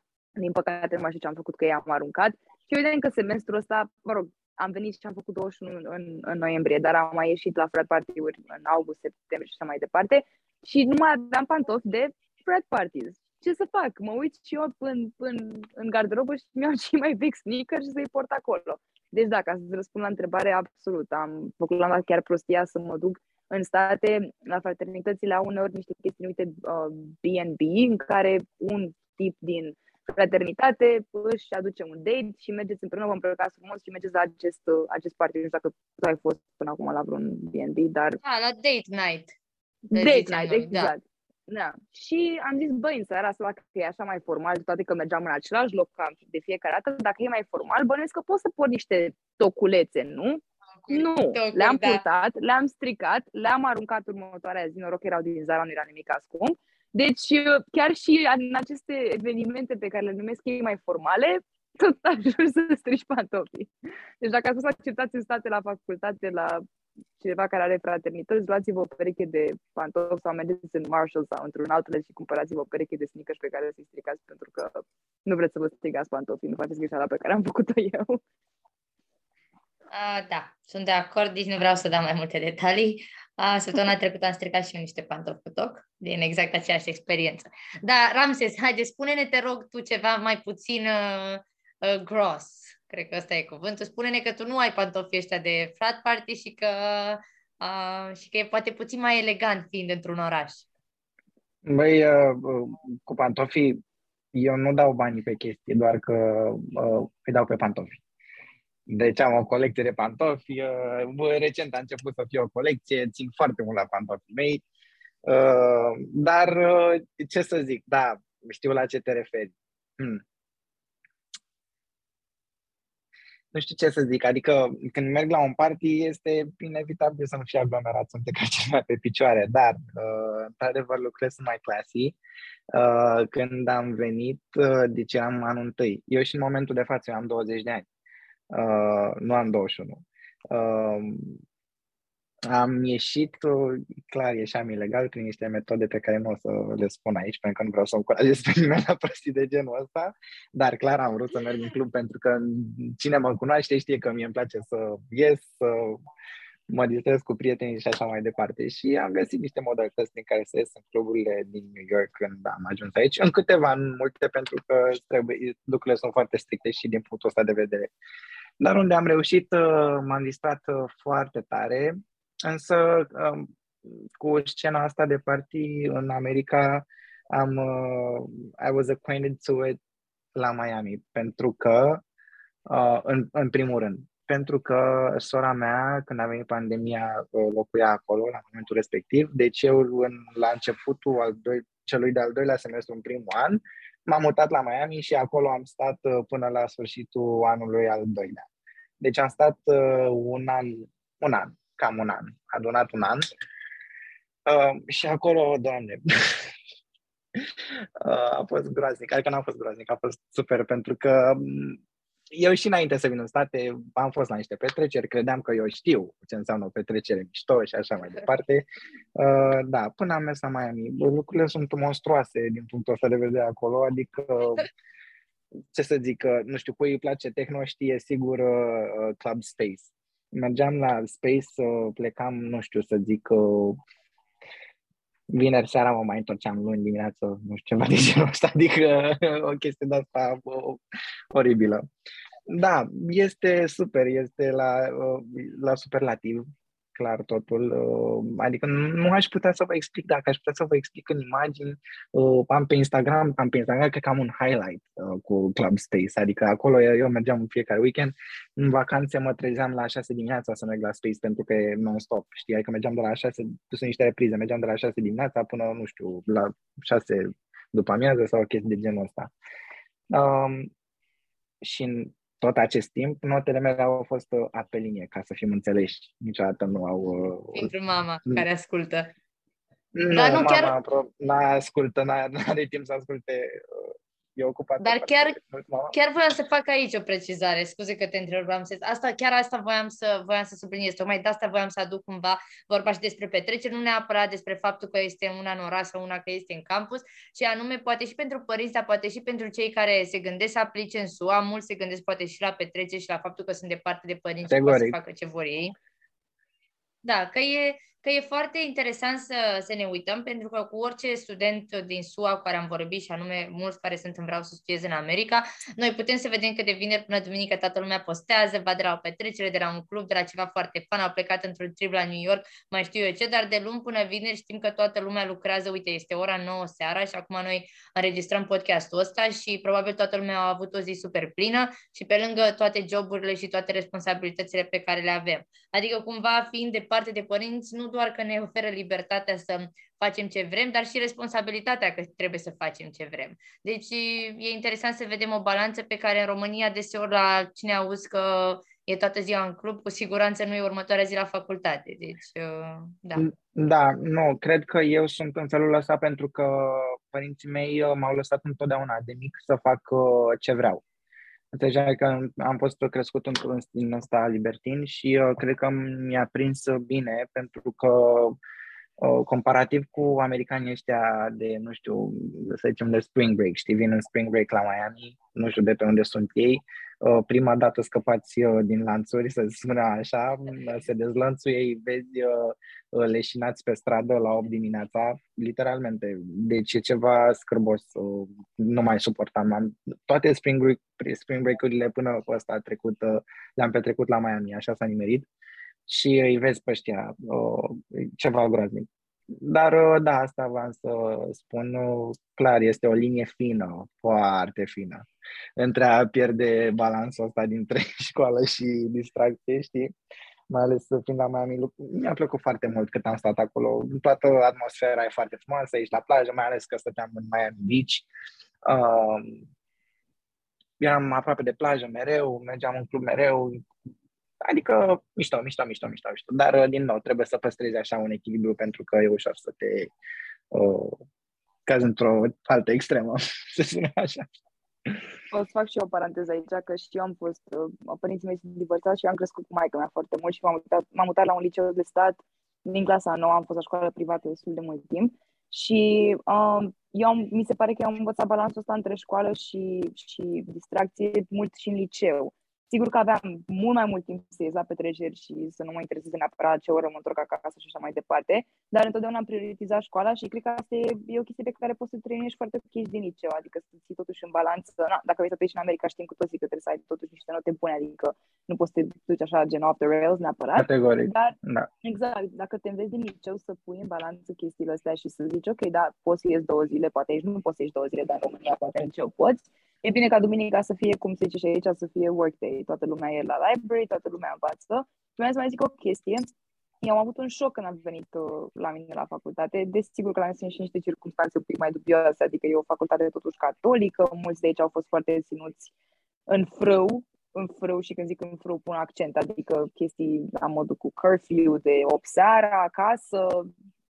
din păcate nu mai știu ce am făcut, că i-am aruncat. Și evident că semestrul ăsta, mă rog, am venit și am făcut 21 în, în, în noiembrie, dar am mai ieșit la frat party-uri în august, septembrie și așa mai departe și nu mai aveam pantofi de frat parties. Ce să fac? Mă uit și eu în, în, în garderobă și mi-au și mai vechi sneakers și să-i port acolo. Deci da, ca să-ți răspund la întrebare, absolut. Am făcut la chiar prostia să mă duc în state, la fraternitățile au uneori niște chestii numite uh, B&B, în care un tip din fraternitate își aduce un date și mergeți împreună, vă îmbrăcați frumos și mergeți la acest, uh, acest party. Nu știu dacă tu ai fost până acum la vreun B&B, dar... Ah, la date night. Date night, noi, da. exact. Da. Da. Și am zis, băi, în seara asta, dacă e așa mai formal, toate că mergeam în același loc cam de fiecare dată, dacă e mai formal, bănuiesc că pot să port niște toculețe, nu? Nu, Tocuri, le-am da. purtat, le-am stricat, le-am aruncat următoarea zi, noroc erau din Zara, nu era nimic ascuns. Deci, chiar și în aceste evenimente pe care le numesc ei mai formale, tot ajungi să strici pantofii. Deci dacă ați fost acceptați în state la facultate, la cineva care are fraternități, luați-vă o pereche de pantofi sau mergeți în Marshall sau într-un alt și cumpărați-vă o pereche de sneakers pe care să-i stricați pentru că nu vreți să vă strigați pantofii, nu faceți greșeala pe care am făcut-o eu. Uh, da, sunt de acord, nici nu vreau să dau mai multe detalii. Uh, săptămâna trecută am stricat și eu niște pantofi cu toc, din exact aceeași experiență. Da, Ramses, haide, spune-ne, te rog, tu ceva mai puțin uh, uh, gross cred că ăsta e cuvântul, spune-ne că tu nu ai pantofii ăștia de frat party și că, uh, și că e poate puțin mai elegant fiind într-un oraș. Băi, uh, cu pantofii, eu nu dau banii pe chestii, doar că uh, îi dau pe pantofi. Deci am o colecție de pantofi. Uh, recent a început să fie o colecție, țin foarte mult la pantofii mei. Uh, dar, uh, ce să zic, da, știu la ce te referi. Hmm. Nu știu ce să zic, adică când merg la un party este inevitabil să nu fie aglomerat, sunt ca pe picioare, dar uh, într-adevăr lucrurile sunt mai clasic. Uh, când am venit, uh, deci am anul întâi, eu și în momentul de față eu am 20 de ani, uh, nu am 21. Uh, am ieșit, clar, ieșeam ilegal prin niște metode pe care nu o să le spun aici, pentru că nu vreau să încurajez pe nimeni la prostii de genul ăsta, dar clar am vrut să merg în club pentru că cine mă cunoaște știe că mie îmi place să ies, să mă distrez cu prietenii și așa mai departe. Și am găsit niște modalități din care să ies în cluburile din New York când am ajuns aici, în câteva, în multe, pentru că trebuie, lucrurile sunt foarte stricte și din punctul ăsta de vedere. Dar unde am reușit, uh, m-am distrat uh, foarte tare Însă, um, cu scena asta de party în America, am, uh, I was acquainted to it la Miami, pentru că, uh, în, în primul rând, pentru că sora mea, când a venit pandemia, uh, locuia acolo la momentul respectiv, deci eu în, la începutul al doi, celui de-al doilea semestru, în primul an, m-am mutat la Miami și acolo am stat uh, până la sfârșitul anului al doilea. Deci am stat uh, un an, un an cam un an, adunat un an. Uh, și acolo, doamne, uh, a fost groaznic. Adică n-a fost groaznic, a fost super, pentru că um, eu și înainte să vin în state am fost la niște petreceri, credeam că eu știu ce înseamnă o petrecere mișto și așa mai departe. Uh, da, până am mers la Miami, lucrurile sunt monstruoase din punctul ăsta de vedere acolo, adică ce să zic, nu știu, cui îi place techno știe sigur uh, Club Space mergeam la Space, plecam, nu știu să zic, vineri seara mă mai întorceam luni dimineață, nu știu ceva de genul ăsta, adică o chestie de asta oribilă. Da, este super, este la, la superlativ clar totul. Uh, adică nu aș putea să vă explic, dacă aș putea să vă explic în imagini, uh, am pe Instagram, am pe Instagram, cred că am un highlight uh, cu Club Space, adică acolo eu mergeam în fiecare weekend, în vacanțe mă trezeam la 6 dimineața să merg la Space pentru că e non-stop, știi, adică mergeam de la 6, sunt niște reprize, mergeam de la 6 dimineața până, nu știu, la 6 după amiază sau o chestie de genul ăsta. Um, și în tot acest timp, notele mele au fost uh, pe linie, ca să fim înțeleși. Niciodată nu au... Uh, Pentru mama care ascultă. Nu, Dar nu mama chiar... n-a ascultă, n-a, n-are timp să asculte uh, e ocupat. Dar chiar, chiar voiam să fac aici o precizare, scuze că te întrebam. Asta, chiar asta voiam să, voiam să subliniez, tocmai de asta voiam să aduc cumva vorba și despre petreceri, nu neapărat despre faptul că este una în oraș sau una că este în campus, ci anume poate și pentru părinți, dar poate și pentru cei care se gândesc să aplice în SUA, mulți se gândesc poate și la petreceri și la faptul că sunt departe de părinți și pot să facă ce vor ei. Da, că e, că e foarte interesant să, să ne uităm, pentru că cu orice student din SUA cu care am vorbit, și anume mulți care sunt în vreau să studiez în America, noi putem să vedem că de vineri până duminică toată lumea postează, va de la o petrecere, de la un club, de la ceva foarte fan, au plecat într-un trip la New York, mai știu eu ce, dar de luni până vineri știm că toată lumea lucrează, uite, este ora 9 seara și acum noi înregistrăm podcastul ăsta și probabil toată lumea a avut o zi super plină și pe lângă toate joburile și toate responsabilitățile pe care le avem. Adică cumva fiind departe de părinți, nu doar că ne oferă libertatea să facem ce vrem, dar și responsabilitatea că trebuie să facem ce vrem. Deci e interesant să vedem o balanță pe care în România deseori la cine auzi că e toată ziua în club, cu siguranță nu e următoarea zi la facultate. Deci, uh, da. Da, nu, cred că eu sunt în felul ăsta pentru că părinții mei uh, m-au lăsat întotdeauna de mic să fac uh, ce vreau. Deja că am fost crescut într-un stil ăsta libertin și uh, cred că mi-a prins bine pentru că uh, comparativ cu americanii ăștia de, nu știu, să zicem de spring break, știi, vin în spring break la Miami, nu știu de pe unde sunt ei, uh, prima dată scăpați uh, din lanțuri, să spună așa, se dezlănțuie, îi vezi uh, uh, leșinați pe stradă la 8 dimineața, literalmente. Deci e ceva scârbos, uh, nu mai suportam. Am, toate spring, break, spring break-urile până cu ăsta trecut, uh, le-am petrecut la Miami, așa s-a nimerit. Și îi vezi pe ăștia, uh, ceva groaznic. Dar uh, da, asta vreau să spun uh, clar, este o linie fină, foarte fină, între a pierde balansul ăsta dintre școală și distracție, știi? Mai ales fiind la Miami, mi-a plăcut foarte mult cât am stat acolo. Toată atmosfera e foarte frumoasă, ești la plajă, mai ales că stăteam în Miami Beach. Uh, eram aproape de plajă mereu, mergeam în club mereu, Adică mișto, mișto, mișto, mișto, mișto. Dar, uh, din nou, trebuie să păstrezi așa un echilibru pentru că e ușor să te uh, cazi într-o altă extremă, să spune așa. O să fac și eu o paranteză aici, că și eu am fost, uh, părinții mei sunt divorțați și eu am crescut cu maica mea foarte mult și m-am mutat, m-am mutat la un liceu de stat din clasa 9, am fost la școală privată destul de mult timp și um, eu am, mi se pare că eu am învățat balansul ăsta între școală și, și distracție mult și în liceu. Sigur că aveam mult mai mult timp să ies la petreceri și să nu mă intereseze neapărat ce oră mă întorc acasă și așa mai departe, dar întotdeauna am prioritizat școala și cred că asta e, e o chestie pe care poți să trăiești foarte ok din liceu, adică să ții totuși în balanță. Na, dacă vrei să treci în America, știm cu toții că trebuie să ai totuși niște note bune, adică nu poți să te duci așa gen off the rails neapărat. Categoric, dar, da. Exact, dacă te înveți din liceu să pui în balanță chestiile astea și să zici, ok, da, poți să ies două zile, poate aici nu poți să ieși două zile, dar în România poate în liceu poți, E bine ca duminica să fie, cum se zice și aici, să fie workday. Toată lumea e la library, toată lumea învață. Și vreau să mai zic o chestie. Eu am avut un șoc când am venit uh, la mine la facultate. Desigur că la mine sunt și niște circunstanțe un pic mai dubioase, adică e o facultate totuși catolică, mulți de aici au fost foarte ținuți în frâu, în frâu și când zic în frâu pun accent, adică chestii la modul cu curfew de 8 seara acasă,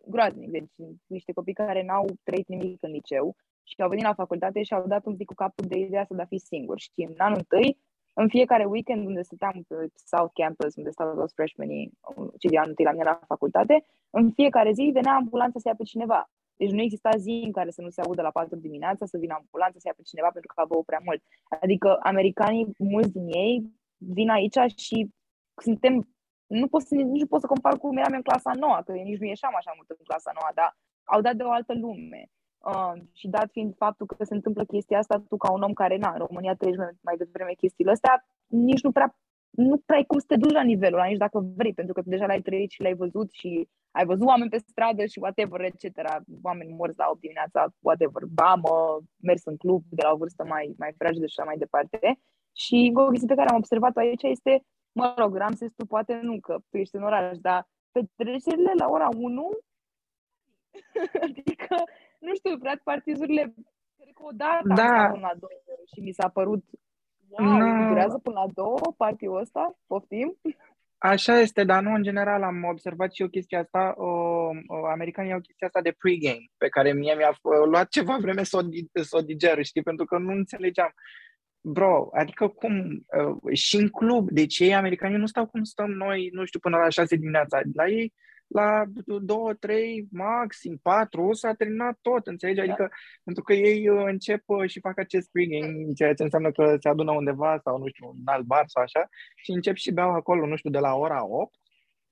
groaznic. Deci niște copii care n-au trăit nimic în liceu și au venit la facultate și au dat un pic cu capul de ideea asta de a fi singur. Și în anul întâi, în fiecare weekend unde stăteam pe South Campus, unde stau toți freshmenii, cei de anul întâi la mine la facultate, în fiecare zi venea ambulanța să ia pe cineva. Deci nu exista zi în care să nu se audă la 4 dimineața să vină ambulanța să ia pe cineva pentru că aveau prea mult. Adică americanii, mulți din ei, vin aici și suntem nu pot să, nici nu pot să compar cu cum eram în clasa nouă, că nici nu ieșeam așa mult în clasa nouă, dar au dat de o altă lume. Uh, și dat fiind faptul că se întâmplă chestia asta, tu ca un om care, na, în România trăiești mai devreme chestiile astea, nici nu prea, nu prea ai cum să te duci la nivelul ăla, nici dacă vrei, pentru că deja l-ai trăit și l-ai văzut și ai văzut oameni pe stradă și whatever, etc. Oameni morți la 8 dimineața, whatever, bamă, mers în club de la o vârstă mai, mai fragedă și așa mai departe. Și o chestie pe care am observat-o aici este, mă rog, Ramses, tu poate nu, că tu ești în oraș, dar petrecerile la ora 1 adică nu știu, frate, partizurile, cred că o dată da. am la două și mi s-a părut Wow, no. durează până la două partiul ăsta? Poftim? Așa este, dar nu în general am observat și eu chestia asta, uh, uh, americanii au chestia asta de pregame, pe care mie mi-a luat ceva vreme să o, să o diger, știi, pentru că nu înțelegeam. Bro, adică cum, uh, și în club, deci ei americanii nu stau cum stăm noi, nu știu, până la șase dimineața, la ei la două, trei, maxim patru, s-a terminat tot, înțelegi? Da. Adică, pentru că ei uh, încep uh, și fac acest springing, ceea ce înseamnă că se adună undeva sau, nu știu, un alt bar sau așa, și încep și beau acolo, nu știu, de la ora 8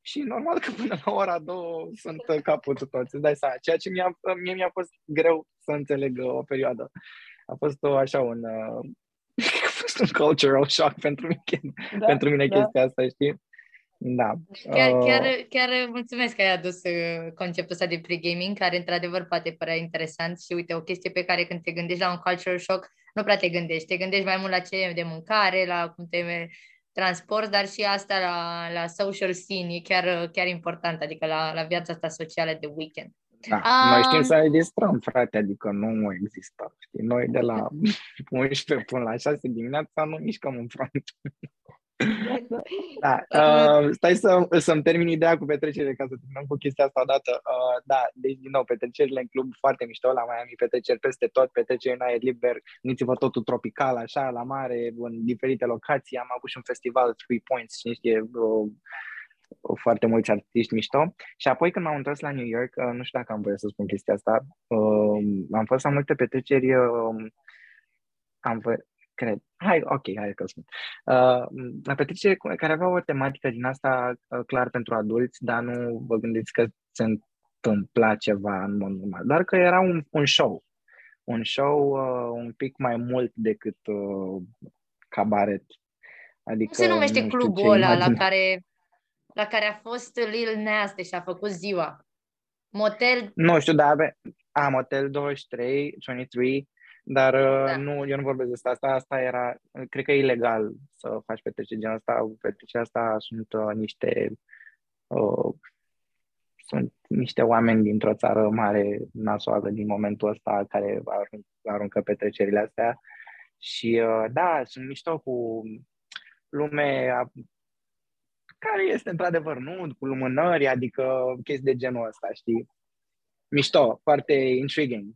și normal că până la ora 2 sunt uh, caputul toți, îți dai seama. Ceea ce mi-a, mie mi-a fost greu să înțeleg o perioadă. A fost o, așa un, uh, a fost un cultural shock pentru mine, da, pentru mine da. chestia asta, știi? Da. Chiar, uh... chiar, chiar mulțumesc că ai adus uh, conceptul ăsta de pre-gaming, care într-adevăr poate părea interesant și uite, o chestie pe care când te gândești la un cultural shock, nu prea te gândești, te gândești mai mult la ce de mâncare, la cum te transport, dar și asta la, la social scene e chiar, chiar important, adică la, la viața asta socială de weekend. Da, um... noi știm să ne distrăm, frate, adică nu există. Știi? Noi de la 11 până la 6 dimineața nu mișcăm în front. Da, uh, stai să, să-mi termin ideea cu petrecerile ca să terminăm cu chestia asta odată. Uh, da, deci din nou, petrecerile în club foarte mișto, la Miami petreceri peste tot, petreceri în aer liber, gândiți-vă totul tropical, așa, la mare, în diferite locații. Am avut și un festival Three Points, și știe, uh, foarte mulți artiști mișto. Și apoi când m-am întors la New York, uh, nu știu dacă am voie să spun chestia asta, uh, am fost la multe petreceri uh, am, cred. Hai, ok, hai că spun. Uh, la petrecere care avea o tematică din asta uh, clar pentru adulți, dar nu vă gândiți că se întâmpla ceva în mod normal, doar că era un, un show. Un show uh, un pic mai mult decât uh, cabaret. Adică, Cum se numește clubul ăla la care, la care a fost Lil Nas și a făcut ziua? Motel... Nu știu, dar ave... a, Motel 23, 23, dar uh, da. nu, eu nu vorbesc de asta. asta. era, cred că e ilegal să faci petreceri genul ăsta. Petrecerea asta sunt uh, niște uh, sunt niște oameni dintr-o țară mare nasoală din momentul ăsta care aruncă, aruncă petrecerile astea. Și uh, da, sunt mișto cu lume a, care este într-adevăr nu cu lumânări, adică chestii de genul ăsta, știi? Mișto, foarte intriguing.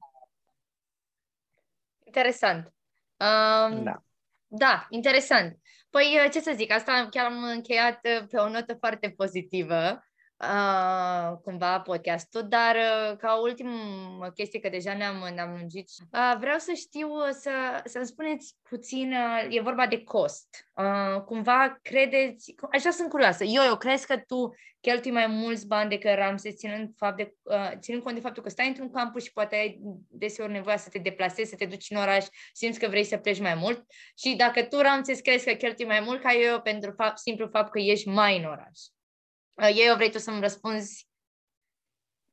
Interesant. Um, da. Da, interesant. Păi, ce să zic, asta chiar am încheiat uh, pe o notă foarte pozitivă uh, cumva podcastul, dar uh, ca ultimă chestie, că deja ne-am, ne-am lungit, uh, vreau să știu, uh, să, să-mi spuneți puțin, uh, e vorba de cost. Uh, cumva credeți, așa sunt curioasă, eu, eu crezi că tu cheltui mai mulți bani decât Ramses, ținând, fapt de, uh, ținând cont de faptul că stai într-un campus și poate ai deseori nevoia să te deplasezi, să te duci în oraș, simți că vrei să pleci mai mult și dacă tu, Ramses, crezi că cheltui mai mult ca eu pentru fapt, simplu fapt că ești mai în oraș. Uh, eu vrei tu să-mi răspunzi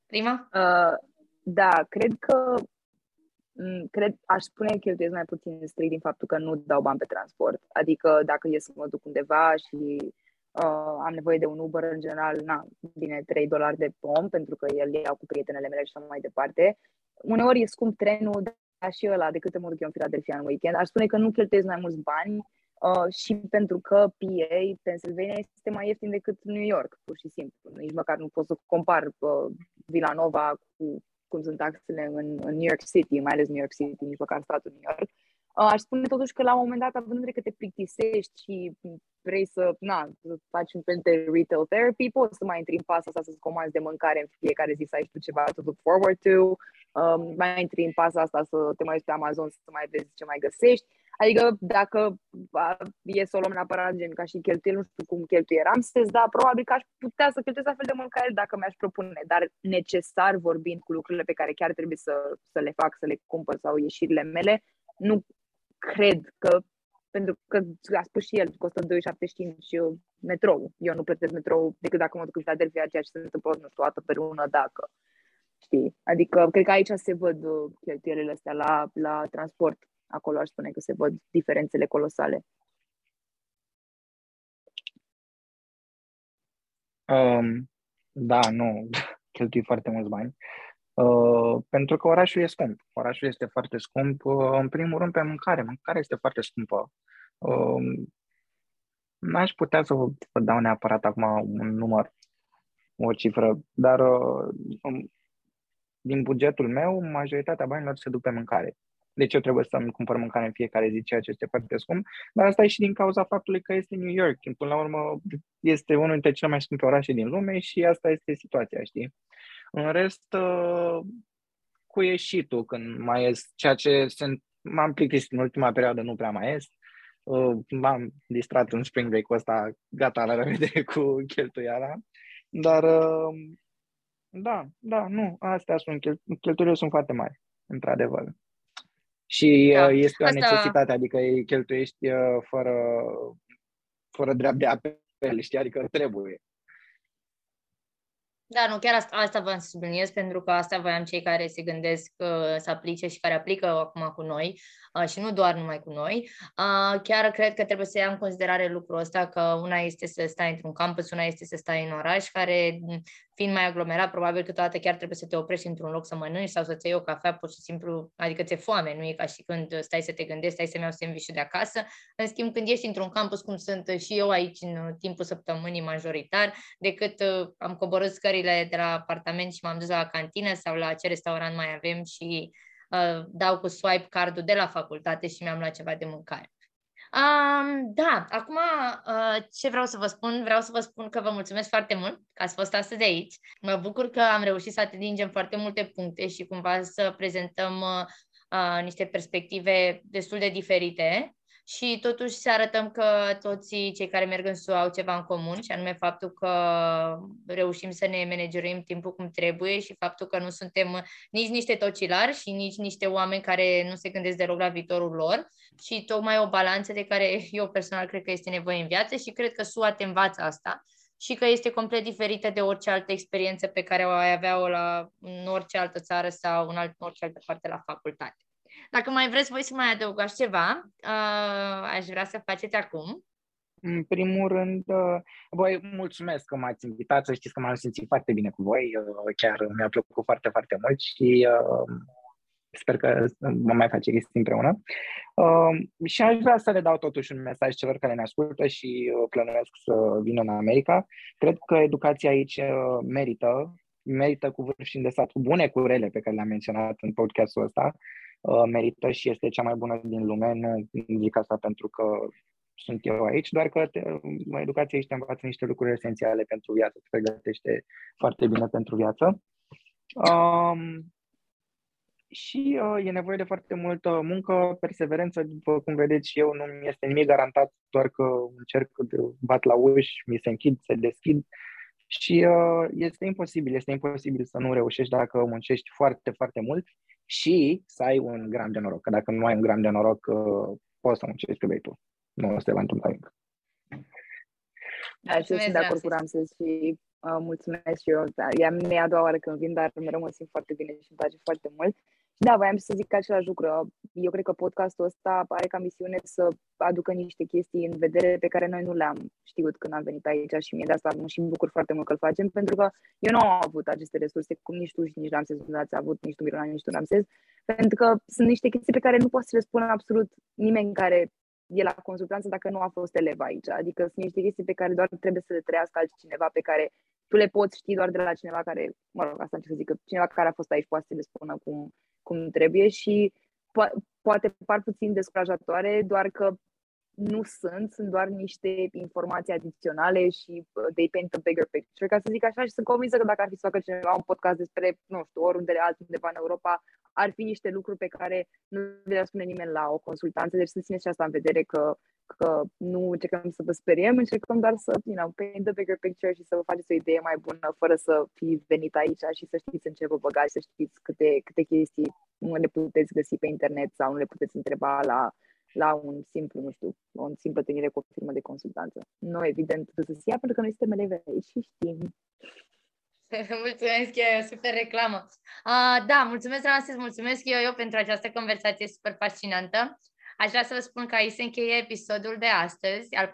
prima? Uh, da, cred că mm, cred, aș spune că cheltuiesc mai puțin strict din faptul că nu dau bani pe transport. Adică dacă ies să mă duc undeva și uh, am nevoie de un Uber, în general, na, bine, 3 dolari de pom, pentru că el iau cu prietenele mele și așa mai departe. Uneori e scump trenul, dar și ăla, de câte mă duc eu în Philadelphia în weekend. Aș spune că nu cheltuiesc mai mulți bani, Uh, și pentru că PA, Pennsylvania, este mai ieftin decât New York, pur și simplu. Nici măcar nu pot să compar uh, Villanova cu cum sunt taxele în, în New York City, mai ales New York City, nici măcar statul New York. Uh, aș spune totuși că la un moment dat, având în vedere că te plictisești și vrei să, na, să faci un fel de retail therapy, poți să mai intri în pasa asta să-ți comanzi de mâncare în fiecare zi, să ai tu ceva to look forward to, um, mai intri în pasa asta să te mai uiți pe Amazon să mai vezi ce mai găsești. Adică dacă e să o luăm neapărat gen ca și cheltuieli, nu știu cum cheltuie Ramses, da, probabil că aș putea să cheltuiesc la fel de mult ca el dacă mi-aș propune, dar necesar vorbind cu lucrurile pe care chiar trebuie să, să le fac, să le cumpăr sau ieșirile mele, nu cred că pentru că a spus și el, costă 2,75 metrou. Eu nu plătesc metrou decât dacă mă duc în Philadelphia, ceea ce se întâmplă, nu știu, o dată pe lună, dacă. Știi? Adică, cred că aici se văd uh, cheltuielile astea la, la transport acolo aș spune că se văd diferențele colosale. Um, da, nu, cheltui foarte mulți bani. Uh, pentru că orașul e scump. Orașul este foarte scump, uh, în primul rând pe mâncare. Mâncarea este foarte scumpă. Um, n-aș putea să vă, vă dau neapărat acum un număr, o cifră, dar uh, din bugetul meu, majoritatea banilor se duc pe mâncare. Deci eu trebuie să-mi cumpăr mâncare în fiecare zi, ceea ce este foarte scump, dar asta e și din cauza faptului că este New York. Până la urmă, este unul dintre cele mai scumpe orașe din lume și asta este situația, știi? În rest, uh, cu ieșitul când mai ies, ceea ce sunt, m-am plictisit în ultima perioadă, nu prea mai ies. Uh, m-am distrat în spring break-ul ăsta, gata, la revedere cu cheltuiala. Dar, uh, da, da, nu, astea sunt, cheltuielile sunt foarte mari, într-adevăr. Și da. este o Asta... necesitate, adică îi cheltuiești fără, fără drept de apel, știi, adică trebuie. Da, nu, chiar asta, asta v-am să subliniez, pentru că asta voiam cei care se gândesc uh, să aplice și care aplică acum cu noi uh, și nu doar numai cu noi. Uh, chiar cred că trebuie să ia în considerare lucrul ăsta că una este să stai într-un campus, una este să stai în oraș, care fiind mai aglomerat, probabil că toată chiar trebuie să te oprești într-un loc să mănânci sau să-ți iei o cafea, pur și simplu, adică ți-e foame, nu e ca și când stai să te gândești, stai să-mi iau sandwich de acasă. În schimb, când ești într-un campus, cum sunt și eu aici în timpul săptămânii majoritar, decât uh, am coborât scările de la apartament și m-am dus la cantină sau la ce restaurant mai avem și uh, dau cu swipe cardul de la facultate și mi-am luat ceva de mâncare. Um, da, acum uh, ce vreau să vă spun? Vreau să vă spun că vă mulțumesc foarte mult că ați fost astăzi aici. Mă bucur că am reușit să atingem foarte multe puncte și cumva să prezentăm uh, uh, niște perspective destul de diferite și totuși să arătăm că toți cei care merg în SUA au ceva în comun și anume faptul că reușim să ne managerim timpul cum trebuie și faptul că nu suntem nici niște tocilari și nici niște oameni care nu se gândesc deloc la viitorul lor și tocmai o balanță de care eu personal cred că este nevoie în viață și cred că SUA te învață asta și că este complet diferită de orice altă experiență pe care o ai avea-o la, în orice altă țară sau în, alt, în orice altă parte la facultate. Dacă mai vreți voi să mai adăugați ceva, uh, aș vrea să faceți acum. În primul rând, uh, voi mulțumesc că m-ați invitat, să știți că m-am simțit foarte bine cu voi, uh, chiar mi-a plăcut foarte, foarte mult și uh, sper că vom mai face chestii împreună. Uh, și aș vrea să le dau totuși un mesaj celor care ne ascultă și uh, plănuiesc să vină în America. Cred că educația aici uh, merită, merită cu vârf și îndesat, cu bune, cu rele pe care le-am menționat în podcastul ăsta. Uh, merită și este cea mai bună din lume. Nu zic asta pentru că sunt eu aici, doar că te, educația aici te învață niște lucruri esențiale pentru viață, te pregătește foarte bine pentru viață. Um, și uh, e nevoie de foarte multă muncă, perseverență, după cum vedeți și eu, nu mi este nimic garantat, doar că încerc de bat la uși, mi se închid, se deschid și uh, este imposibil, este imposibil să nu reușești dacă muncești foarte, foarte mult și să ai un gram de noroc. Că dacă nu ai un gram de noroc, uh, poți să muncești că vei tu. Nu se va întâmpla nimic. Da, și sunt de acord cu Ramses și uh, mulțumesc și eu. Da, e a a doua oară când vin, dar mereu mă simt foarte bine și îmi place foarte mult. Da, voiam să zic același lucru. Eu cred că podcastul ăsta are ca misiune să aducă niște chestii în vedere pe care noi nu le-am știut când am venit aici și mie de asta mă și bucur foarte mult că îl facem, pentru că eu nu am avut aceste resurse, cum nici tu și nici Ramses nu ați avut, nici tu Miruna, nici tu Ramses, pentru că sunt niște chestii pe care nu poți să le spună absolut nimeni care e la consultanță dacă nu a fost elev aici. Adică sunt niște chestii pe care doar trebuie să le trăiască altcineva pe care tu le poți ști doar de la cineva care, mă rog, asta încerc să zic, că cineva care a fost aici poate să le spună cum, cum trebuie și po- poate par puțin descurajatoare, doar că nu sunt, sunt doar niște informații adiționale și uh, they paint a bigger picture, ca să zic așa, și sunt convinsă că dacă ar fi să facă cineva un podcast despre, nu știu, oriunde altundeva în Europa, ar fi niște lucruri pe care nu le spune nimeni la o consultanță, deci să țineți și asta în vedere că că nu încercăm să vă speriem, încercăm doar să, you know, paint the bigger picture și să vă faceți o idee mai bună fără să fi venit aici și să știți în ce vă băgați, să știți câte, câte chestii nu le puteți găsi pe internet sau nu le puteți întreba la, la un simplu, nu știu, o simplă întâlnire cu o firmă de consultanță. Nu, evident, să se ia pentru că noi suntem elevi aici și știm. mulțumesc, e super reclamă. Uh, da, mulțumesc, Ramses, mulțumesc eu, eu pentru această conversație super fascinantă. Aș vrea să vă spun că aici se încheie episodul de astăzi al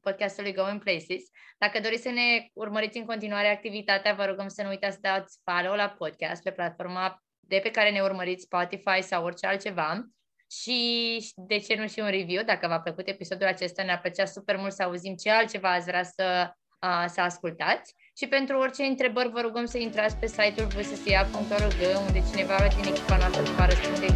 podcastului Going Places. Dacă doriți să ne urmăriți în continuare activitatea, vă rugăm să nu uitați să dați follow la podcast pe platforma de pe care ne urmăriți Spotify sau orice altceva și de ce nu și un review, dacă v-a plăcut episodul acesta, ne-ar plăcea super mult să auzim ce altceva ați vrea să, uh, să ascultați. Și pentru orice întrebări vă rugăm să intrați pe site-ul vssia.org unde cineva din echipa noastră vă va răspunde